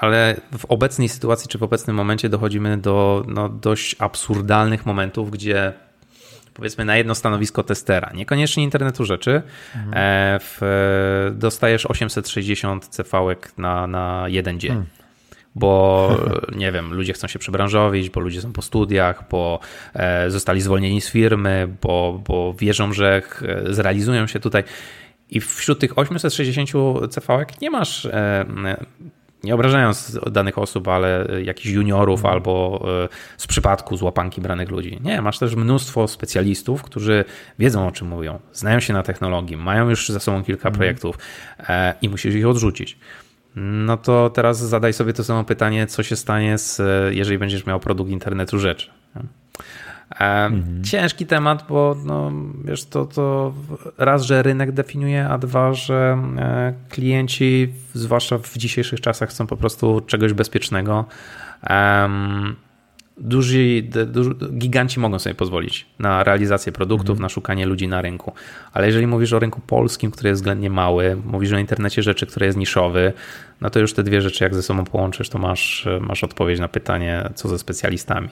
ale w obecnej sytuacji czy w obecnym momencie dochodzimy do no, dość absurdalnych momentów, gdzie powiedzmy na jedno stanowisko testera, niekoniecznie internetu rzeczy, mhm. w, dostajesz 860 cv na, na jeden dzień. Hmm bo nie wiem, ludzie chcą się przebranżowić, bo ludzie są po studiach, bo e, zostali zwolnieni z firmy, bo, bo wierzą, że zrealizują się tutaj. I wśród tych 860 cv nie masz, e, nie obrażając danych osób, ale jakichś juniorów mhm. albo e, z przypadku z łapanki branych ludzi. Nie, masz też mnóstwo specjalistów, którzy wiedzą o czym mówią, znają się na technologii, mają już za sobą kilka mhm. projektów i musisz ich odrzucić. No to teraz zadaj sobie to samo pytanie, co się stanie, z, jeżeli będziesz miał produkt internetu rzeczy. E, mhm. Ciężki temat, bo no, wiesz, to, to raz, że rynek definiuje, a dwa, że e, klienci, zwłaszcza w dzisiejszych czasach, chcą po prostu czegoś bezpiecznego duży, duży, giganci mogą sobie pozwolić na realizację produktów, mhm. na szukanie ludzi na rynku. Ale jeżeli mówisz o rynku polskim, który jest względnie mały, mówisz o internecie rzeczy, który jest niszowy, no to już te dwie rzeczy, jak ze sobą połączysz, to masz, masz odpowiedź na pytanie, co ze specjalistami.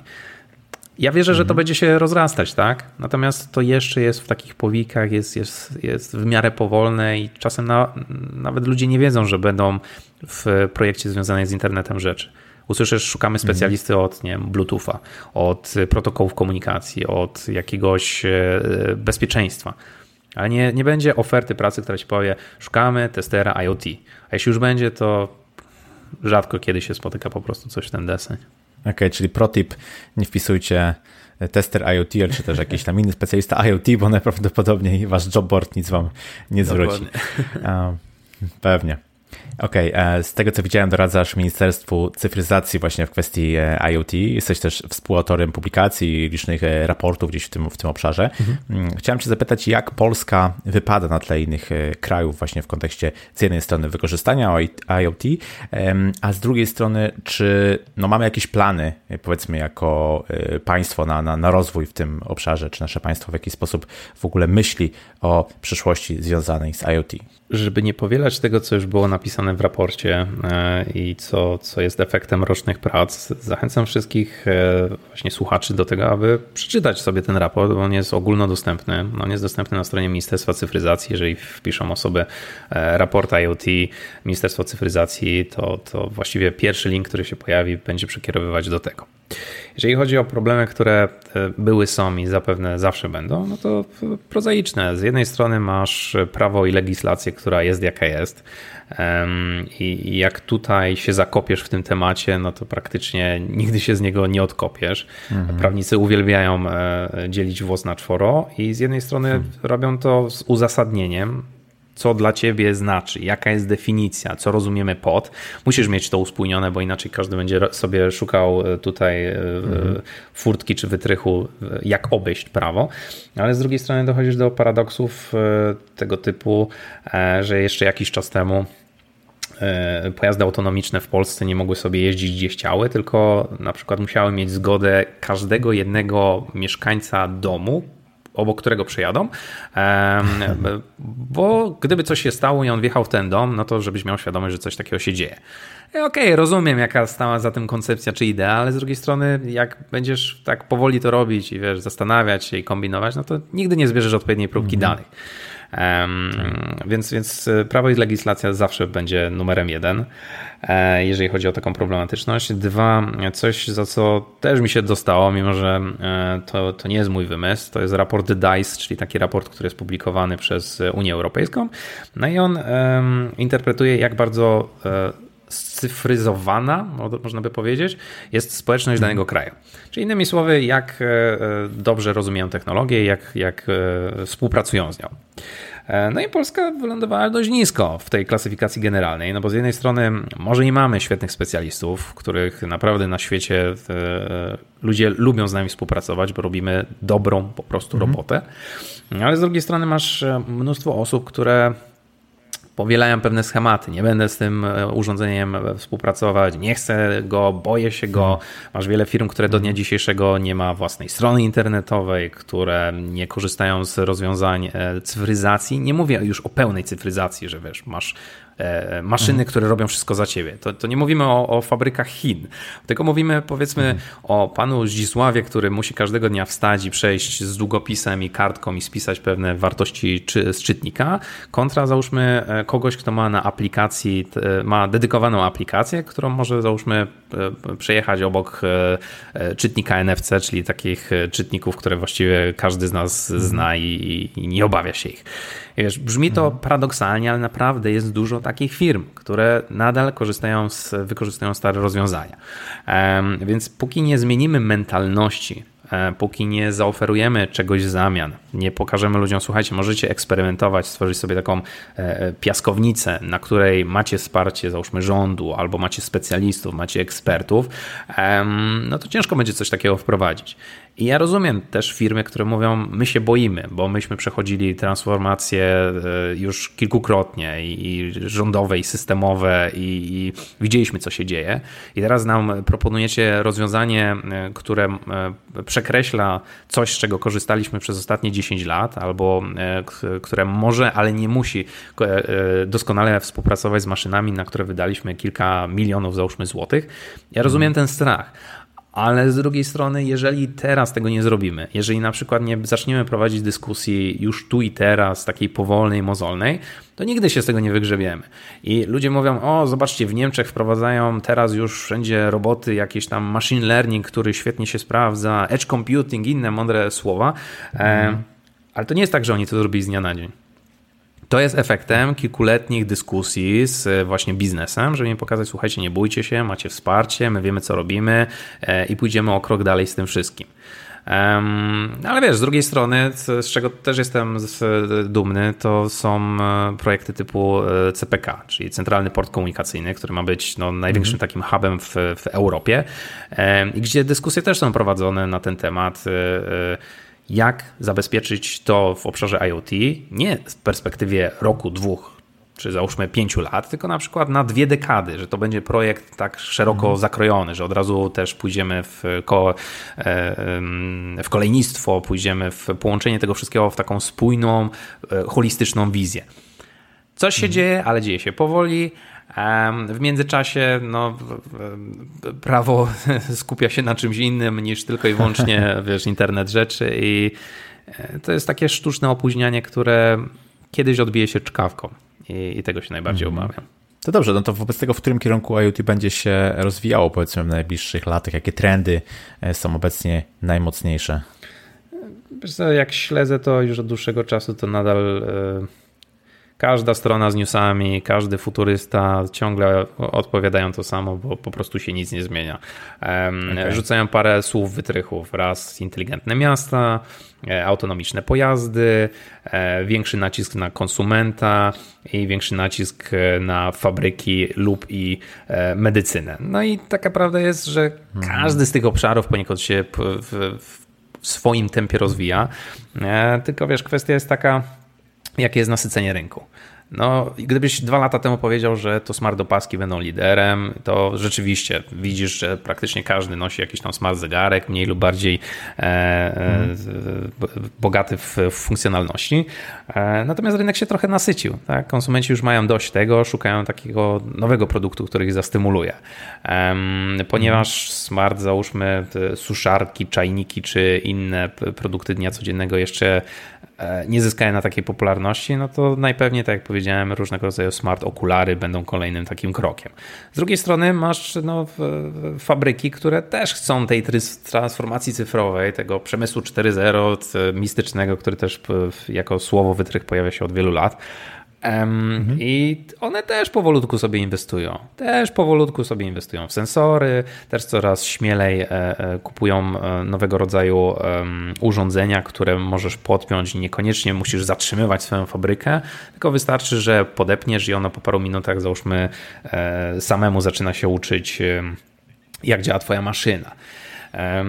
Ja wierzę, że to mhm. będzie się rozrastać, tak? Natomiast to jeszcze jest w takich powikach, jest, jest, jest w miarę powolne i czasem na, nawet ludzie nie wiedzą, że będą w projekcie związanym z internetem rzeczy. Usłyszysz, szukamy mhm. specjalisty od nie wiem, Bluetootha, od protokołów komunikacji, od jakiegoś e, bezpieczeństwa. Ale nie, nie będzie oferty pracy, która ci powie, szukamy testera IoT. A jeśli już będzie, to rzadko kiedy się spotyka po prostu coś w ten deseń. Okej, okay, czyli protip, nie wpisujcie tester IoT, czy też jakiś tam inny specjalista IoT, bo najprawdopodobniej wasz jobboard nic wam nie zwróci. Pewnie. Okej, okay. E, z tego co widziałem, doradzasz Ministerstwu Cyfryzacji właśnie w kwestii e, IoT. Jesteś też współautorem publikacji, licznych e, raportów gdzieś w tym, w tym obszarze. Mhm. Mm, chciałem Cię zapytać, jak Polska wypada na tle innych krajów właśnie w kontekście z jednej strony wykorzystania IoT, a z drugiej strony, czy no, mamy jakieś plany, powiedzmy, jako państwo na, na, na rozwój w tym obszarze, czy nasze państwo w jakiś sposób w ogóle myśli o przyszłości związanej z IoT? Żeby nie powielać tego, co już było napisane w raporcie e, i co, co jest efektem rocznych prac, zachęcam wszystkich e, właśnie słuchaczy do tego, aby przeczytać sobie ten raport, bo on jest ogólnodostępny. On jest dostępny na stronie Ministerstwa Cyfryzacji. Jeżeli wpiszą osoby e, raport IoT, Ministerstwo Cyfryzacji, to, to właściwie pierwszy link, który się pojawi, będzie przekierowywać do tego. Jeżeli chodzi o problemy, które były, są i zapewne zawsze będą, no to prozaiczne. Z jednej strony masz prawo i legislację, która jest jaka jest. I jak tutaj się zakopiesz w tym temacie, no to praktycznie nigdy się z niego nie odkopiesz. Mhm. Prawnicy uwielbiają e, dzielić włos na czworo i z jednej strony hmm. robią to z uzasadnieniem, co dla ciebie znaczy, jaka jest definicja, co rozumiemy pod. Musisz mieć to uspójnione, bo inaczej każdy będzie sobie szukał e, tutaj mhm. furtki czy wytrychu, jak obejść prawo. Ale z drugiej strony dochodzisz do paradoksów tego typu, że jeszcze jakiś czas temu pojazdy autonomiczne w Polsce nie mogły sobie jeździć gdzie chciały, tylko na przykład musiały mieć zgodę każdego jednego mieszkańca domu, obok którego przejadą, bo gdyby coś się stało i on wjechał w ten dom, no to żebyś miał świadomość, że coś takiego się dzieje. Okej, okay, rozumiem, jaka stała za tym koncepcja czy idea, ale z drugiej strony, jak będziesz tak powoli to robić i wiesz, zastanawiać się i kombinować, no to nigdy nie zbierzesz odpowiedniej próbki mhm. danych. Więc, więc prawo i legislacja zawsze będzie numerem jeden. E, jeżeli chodzi o taką problematyczność. Dwa, coś za co też mi się dostało, mimo że e, to, to nie jest mój wymysł, to jest raport DICE, czyli taki raport, który jest publikowany przez Unię Europejską. No i on interpretuje, jak bardzo e, scyfryzowana, można by powiedzieć, jest społeczność mhm. danego kraju. Czyli innymi słowy, jak dobrze rozumieją technologię, jak, jak współpracują z nią. E, no i Polska wylądowała dość nisko w tej klasyfikacji generalnej, no bo z jednej strony może nie mamy świetnych specjalistów, których naprawdę na świecie e, ludzie lubią z nami współpracować, bo robimy dobrą po prostu mhm. robotę, ale z drugiej strony masz e, mnóstwo osób, które powielają pewne schematy. Nie będę z tym e, urządzeniem współpracować, nie chcę go, boję się go. Masz wiele firm, które do dnia mhm. dzisiejszego nie ma własnej strony internetowej, które nie korzystają z rozwiązań e, cyfryzacji. Nie mówię już o pełnej cyfryzacji, że wiesz, masz E, maszyny, mhm. które robią wszystko za ciebie. To, to nie mówimy o, o, fabrykach Chin, tylko mówimy powiedzmy mhm. o panu Zdzisławie, który musi każdego dnia wstać i przejść z długopisem i kartką i spisać pewne wartości czy, z czytnika, kontra załóżmy e, kogoś, kto ma na aplikacji, ma dedykowaną aplikację, którą może załóżmy e, przejechać obok czytnika NFC, czyli takich czytników, które właściwie każdy z nas mhm. zna i, i nie obawia się ich. Wiesz, brzmi to mhm. paradoksalnie, ale naprawdę jest dużo takich firm, które nadal korzystają z, wykorzystują stare rozwiązania. Więc póki nie zmienimy mentalności E, póki nie zaoferujemy czegoś w zamian, nie pokażemy ludziom, słuchajcie, możecie eksperymentować, stworzyć sobie taką e, e, piaskownicę, na której macie wsparcie, załóżmy rządu, albo macie specjalistów, macie ekspertów, no to ciężko będzie coś takiego wprowadzić. I ja rozumiem też firmy, które mówią, my się boimy, bo myśmy przechodzili transformacje już kilkukrotnie i rządowe, i systemowe, i, i widzieliśmy, co się dzieje. I teraz nam proponujecie rozwiązanie, które przekracza przekreśla coś, z czego korzystaliśmy przez ostatnie 10 lat, albo e, które może, ale nie musi e, e, doskonale współpracować z maszynami, na które wydaliśmy kilka milionów, załóżmy, złotych. Ja rozumiem mhm. ten strach, ale z drugiej strony, jeżeli teraz tego nie zrobimy, jeżeli na przykład nie zaczniemy prowadzić dyskusji już tu i teraz, takiej powolnej, mozolnej, to nigdy się z tego nie wygrzebiemy. I ludzie mówią, o zobaczcie, w Niemczech wprowadzają teraz już wszędzie roboty, jakieś tam machine learning, który świetnie się sprawdza, edge computing, inne mądre słowa, mm. ale to nie jest tak, że oni to zrobili z dnia na dzień. To jest efektem kilkuletnich dyskusji z e, właśnie biznesem, żeby im pokazać, słuchajcie, nie bójcie się, macie wsparcie, my wiemy, co robimy e, i pójdziemy o krok dalej z tym wszystkim. Ale wiesz, z drugiej strony, z czego też jestem dumny, to są e, projekty typu CPK, czyli Centralny Port Komunikacyjny, który ma być no, największym -hmm. takim hubem w, w Europie i gdzie dyskusje też są prowadzone na ten temat jak zabezpieczyć to w obszarze IoT, nie w perspektywie roku, dwóch, czy załóżmy pięciu lat, tylko na przykład na dwie dekady, że to będzie projekt tak szeroko mhm. zakrojony, że od razu też pójdziemy w, ko, e, w kolejnictwo, pójdziemy w połączenie tego wszystkiego w taką spójną, e, holistyczną wizję. Coś się mhm. dzieje, ale dzieje się powoli. W międzyczasie no, prawo skupia się na czymś innym niż tylko i wyłącznie wiesz, internet rzeczy i e, to jest takie sztuczne opóźnianie, które kiedyś odbije się czkawką i, i tego się najbardziej mm. obawiam. To dobrze, no to wobec tego, w którym kierunku IoT będzie się rozwijało powiedzmy w najbliższych latach? Jakie trendy e, są obecnie najmocniejsze? Wiesz co, jak śledzę to już od dłuższego czasu, to nadal e, Każda strona z newsami, każdy futurysta ciągle odpowiadają to samo, bo po prostu się nic nie zmienia. Okay. Rzucają parę słów wytrychów. Raz inteligentne miasta, e, autonomiczne pojazdy, e, większy nacisk na konsumenta i większy nacisk e, na fabryki lub i medycynę. No i taka prawda jest, że mhm. każdy z tych obszarów poniekąd się w, w swoim tempie rozwija. Tylko wiesz, kwestia jest taka, jakie jest nasycenie rynku. No, gdybyś dwa lata temu powiedział, że to smart opaski będą liderem, to rzeczywiście widzisz, że praktycznie każdy nosi jakiś tam smart zegarek, mniej lub bardziej e, e, bogaty w, w funkcjonalności. E, natomiast rynek się trochę nasycił. Tak? Konsumenci już mają dość tego, szukają takiego nowego produktu, który ich zastymuluje. ponieważ smart, załóżmy, suszarki, czajniki czy inne produkty dnia codziennego jeszcze E, nie zyskają na takiej popularności, no to najpewniej, tak jak powiedziałem, różnego rodzaju smart okulary będą kolejnym takim krokiem. Z drugiej strony masz no, fabryki, które też chcą tej transformacji cyfrowej, tego przemysłu 4.0 mistycznego, który też jako słowo wytrych pojawia się od wielu lat. Mhm. I one też powolutku sobie inwestują. Też powolutku sobie inwestują w sensory, też coraz śmielej e, e, kupują e, nowego rodzaju urządzenia, które możesz podpiąć i niekoniecznie musisz zatrzymywać swoją fabrykę, tylko wystarczy, że podepniesz i ono po paru minutach, załóżmy, samemu zaczyna się uczyć, jak działa Twoja maszyna.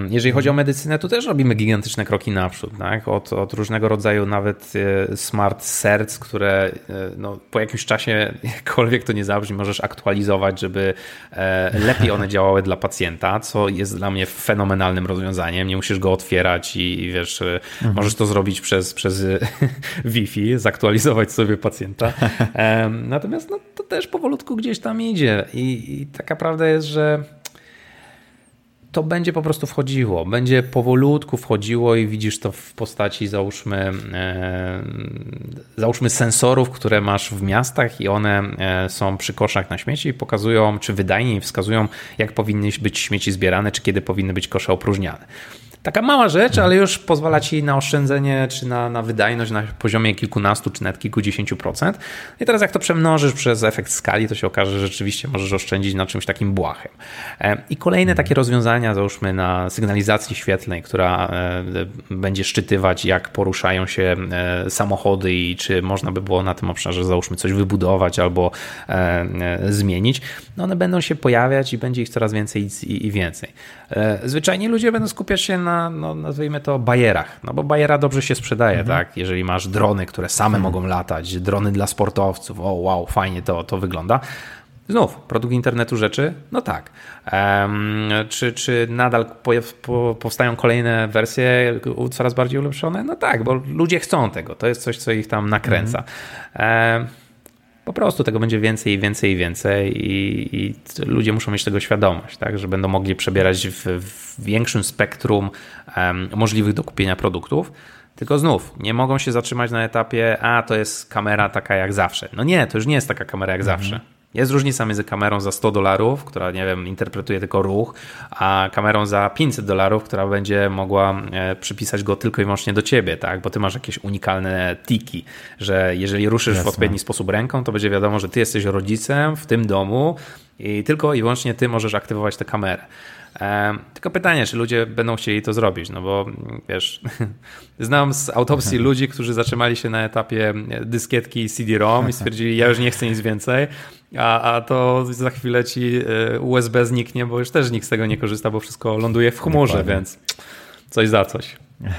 Jeżeli chodzi o medycynę, to też robimy gigantyczne kroki naprzód. Tak? Od, od różnego rodzaju nawet e, smart serc, które e, no, po jakimś czasie, jakkolwiek to nie zabrzmi, możesz aktualizować, żeby e, lepiej one działały dla pacjenta, co jest dla mnie fenomenalnym rozwiązaniem. Nie musisz go otwierać i, i wiesz, mhm. możesz to zrobić przez, przez Wi-Fi, zaktualizować sobie pacjenta. Natomiast no, to też powolutku gdzieś tam idzie i, i taka prawda jest, że to będzie po prostu wchodziło. Będzie powolutku wchodziło i widzisz to w postaci załóżmy, e, załóżmy sensorów, które masz w miastach i one e, są przy koszach na śmieci i pokazują, czy wydajnie wskazują, jak powinny być śmieci zbierane, czy kiedy powinny być kosze opróżniane. Taka mała rzecz, ale już pozwala ci na oszczędzenie czy na, na wydajność na poziomie kilkunastu czy nawet kilkudziesięciu procent. I teraz jak to przemnożysz przez efekt skali, to się okaże, że rzeczywiście możesz oszczędzić na czymś takim błahym. E, I kolejne takie rozwiązania, załóżmy na sygnalizacji świetlnej, która e, będzie szczytywać, jak poruszają się e, samochody i czy można by było na tym obszarze, załóżmy, coś wybudować albo zmienić. No one będą się pojawiać i będzie ich coraz więcej i więcej. Zwyczajnie ludzie będą skupiać się na na, no, nazwijmy to, bajerach. No bo bajera dobrze się sprzedaje, mhm. tak? Jeżeli masz drony, które same mhm. mogą latać, drony dla sportowców, o wow, fajnie to, to wygląda. Znów, produkt internetu rzeczy? No tak. Um, czy, czy nadal po, po, powstają kolejne wersje coraz bardziej ulepszone? No tak, bo ludzie chcą tego. To jest coś, co ich tam nakręca. Um, po prostu tego będzie więcej i więcej i więcej i, i, ludzie muszą mieć tego świadomość, tak, że będą mogli przebierać w, w większym spektrum um, możliwych do kupienia produktów. Tylko znów, nie mogą się zatrzymać na etapie, a to jest kamera taka jak zawsze. No nie, to już nie jest taka kamera jak mhm. zawsze. Jest różnica między kamerą za 100 dolarów, która, nie wiem, interpretuje tylko ruch, a kamerą za 500 dolarów, która będzie mogła e, przypisać go tylko i wyłącznie do ciebie, tak? Bo ty masz jakieś unikalne tiki, że jeżeli ruszysz Jasne. w odpowiedni sposób ręką, to będzie wiadomo, że ty jesteś rodzicem w tym domu i tylko i wyłącznie ty możesz aktywować tę kamerę. E, tylko pytanie, czy ludzie będą chcieli to zrobić, no bo wiesz, znam z autopsji ludzi, którzy zatrzymali się na etapie dyskietki CD-ROM i stwierdzili, ja już nie chcę nic więcej, a, a to za chwilę ci e, USB zniknie, bo już też nikt z tego nie korzysta, bo wszystko ląduje w chmurze, Dokładnie. więc coś za coś.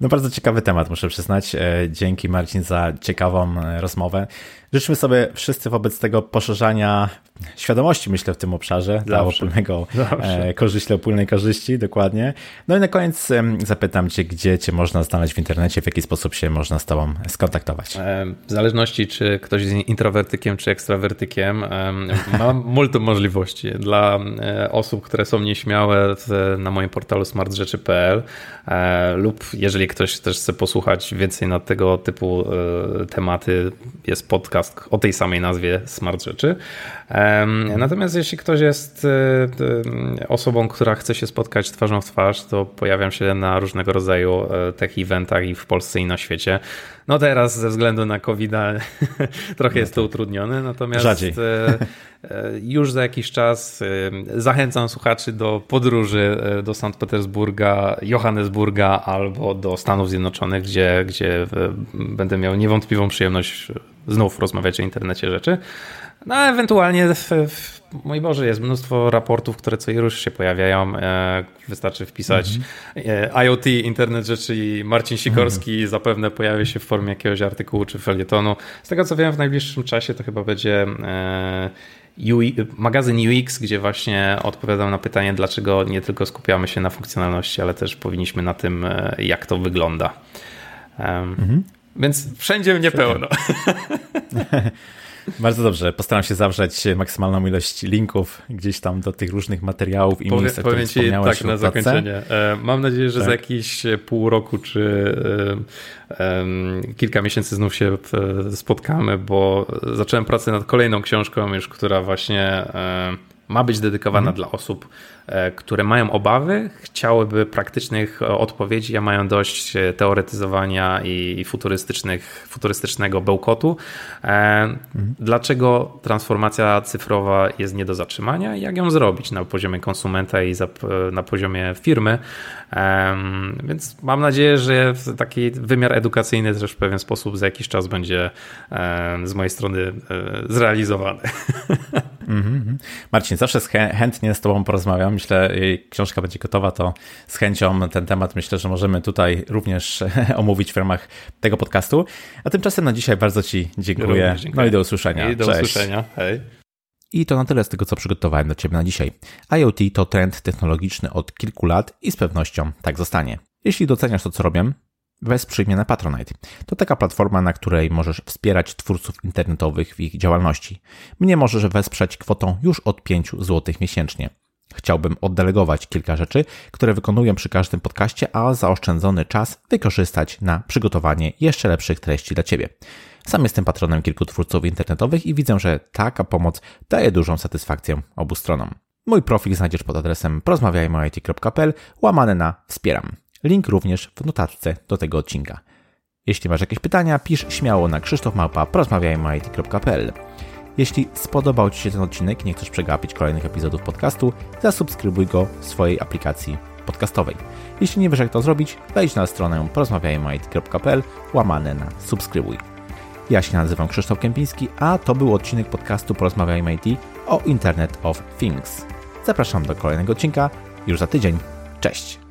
No bardzo ciekawy temat, muszę przyznać. E, dzięki Marcin za ciekawą rozmowę. Życzmy sobie wszyscy wobec tego poszerzania świadomości, myślę, w tym obszarze dla wspólnego e, korzyści, wspólnej korzyści, dokładnie. No i na koniec zapytam Cię, gdzie Cię można znaleźć w internecie, w jaki sposób się można z Tobą skontaktować. E, w zależności, czy ktoś jest introwertykiem, czy ekstrawertykiem, mam multum możliwości. Dla e, osób, które są nieśmiałe, na moim portalu smartrzeczy.pl lub jeżeli ktoś też chce posłuchać więcej na tego typu tematy, jest podcast podcast o tej samej nazwie Smart Rzeczy. Natomiast jeśli ktoś jest e, e, osobą, która chce się spotkać twarzą w twarz, to pojawiam się na różnego rodzaju e, tech eventach i w Polsce i na świecie. No teraz ze względu na covid trochę no jest to utrudnione, natomiast Rzadziej. już za jakiś czas zachęcam słuchaczy do podróży do Sankt Petersburga, Johannesburga albo do Stanów Zjednoczonych, gdzie, gdzie będę miał niewątpliwą przyjemność znów rozmawiać o internecie rzeczy. No a ewentualnie, w, w, mój Boże, jest mnóstwo raportów, które co i rusz się pojawiają. E, wystarczy wpisać mhm. IoT, internet rzeczy i Marcin Sikorski mhm. zapewne pojawi się w formie jakiegoś artykułu czy felietonu. Z tego co wiem, w najbliższym czasie to chyba będzie e, magazyn UX, gdzie właśnie odpowiadam na pytanie, dlaczego nie tylko skupiamy się na funkcjonalności, ale też powinniśmy na tym, e, jak to wygląda. Mhm. Więc wszędzie mnie pełno. Bardzo dobrze. Postaram się zawrzeć maksymalną ilość linków gdzieś tam do tych różnych materiałów i Powie, miejsc, o których wspomniałeś. Tak, na zakończenie. E, mam nadzieję, że tak. za jakieś pół roku czy e, kilka miesięcy znów się spotkamy, bo zacząłem pracę nad kolejną książką już, która właśnie e, ma być dedykowana mhm. dla osób, e, które mają obawy, chciałyby praktycznych odpowiedzi, a mają dość teoretyzowania i futurystycznych, futurystycznego bełkotu. Mhm. Dlaczego transformacja cyfrowa jest nie do zatrzymania? Jak ją zrobić na poziomie konsumenta i na poziomie firmy? Więc mam nadzieję, że taki wymiar edukacyjny też w pewien sposób za jakiś czas będzie z mojej strony e, zrealizowany. Mm -hmm. Marcin, zawsze chętnie z Tobą porozmawiam. Myślę, jej książka będzie gotowa, to z chęcią ten temat myślę, że możemy tutaj również omówić w ramach tego podcastu. A tymczasem na dzisiaj bardzo Ci dziękuję. dziękuję. No i do usłyszenia. I do Cześć. usłyszenia. Hej. I to na tyle z tego, co przygotowałem dla Ciebie na dzisiaj. IoT to trend technologiczny od kilku lat i z pewnością tak zostanie. Jeśli doceniasz to, co robię, wesprzyj mnie na Patronite. To taka platforma, na której możesz wspierać twórców internetowych w ich działalności. Mnie możesz wesprzeć kwotą już od 5 zł miesięcznie. Chciałbym oddelegować kilka rzeczy, które wykonuję przy każdym podcaście, a zaoszczędzony czas wykorzystać na przygotowanie jeszcze lepszych treści dla Ciebie. Sam jestem patronem kilku twórców internetowych i widzę, że taka pomoc daje dużą satysfakcję obu stronom. Mój profil znajdziesz pod adresem porozmawiajmy.it.pl łamane na wspieram. Link również w notatce do tego odcinka. Jeśli masz jakieś pytania, pisz śmiało na krzysztofmałpa.porozmawiajmy.it.pl Jeśli spodobał Ci się ten odcinek nie chcesz przegapić kolejnych epizodów podcastu, zasubskrybuj go w swojej aplikacji podcastowej. Jeśli nie wiesz jak to zrobić, wejdź na stronę porozmawiajmy.it.pl łamane na subskrybuj. Ja się nazywam Krzysztof Kępiński, a to był odcinek podcastu Porozmawiajmy IT o Internet of Things. Zapraszam do kolejnego odcinka już za tydzień. Cześć!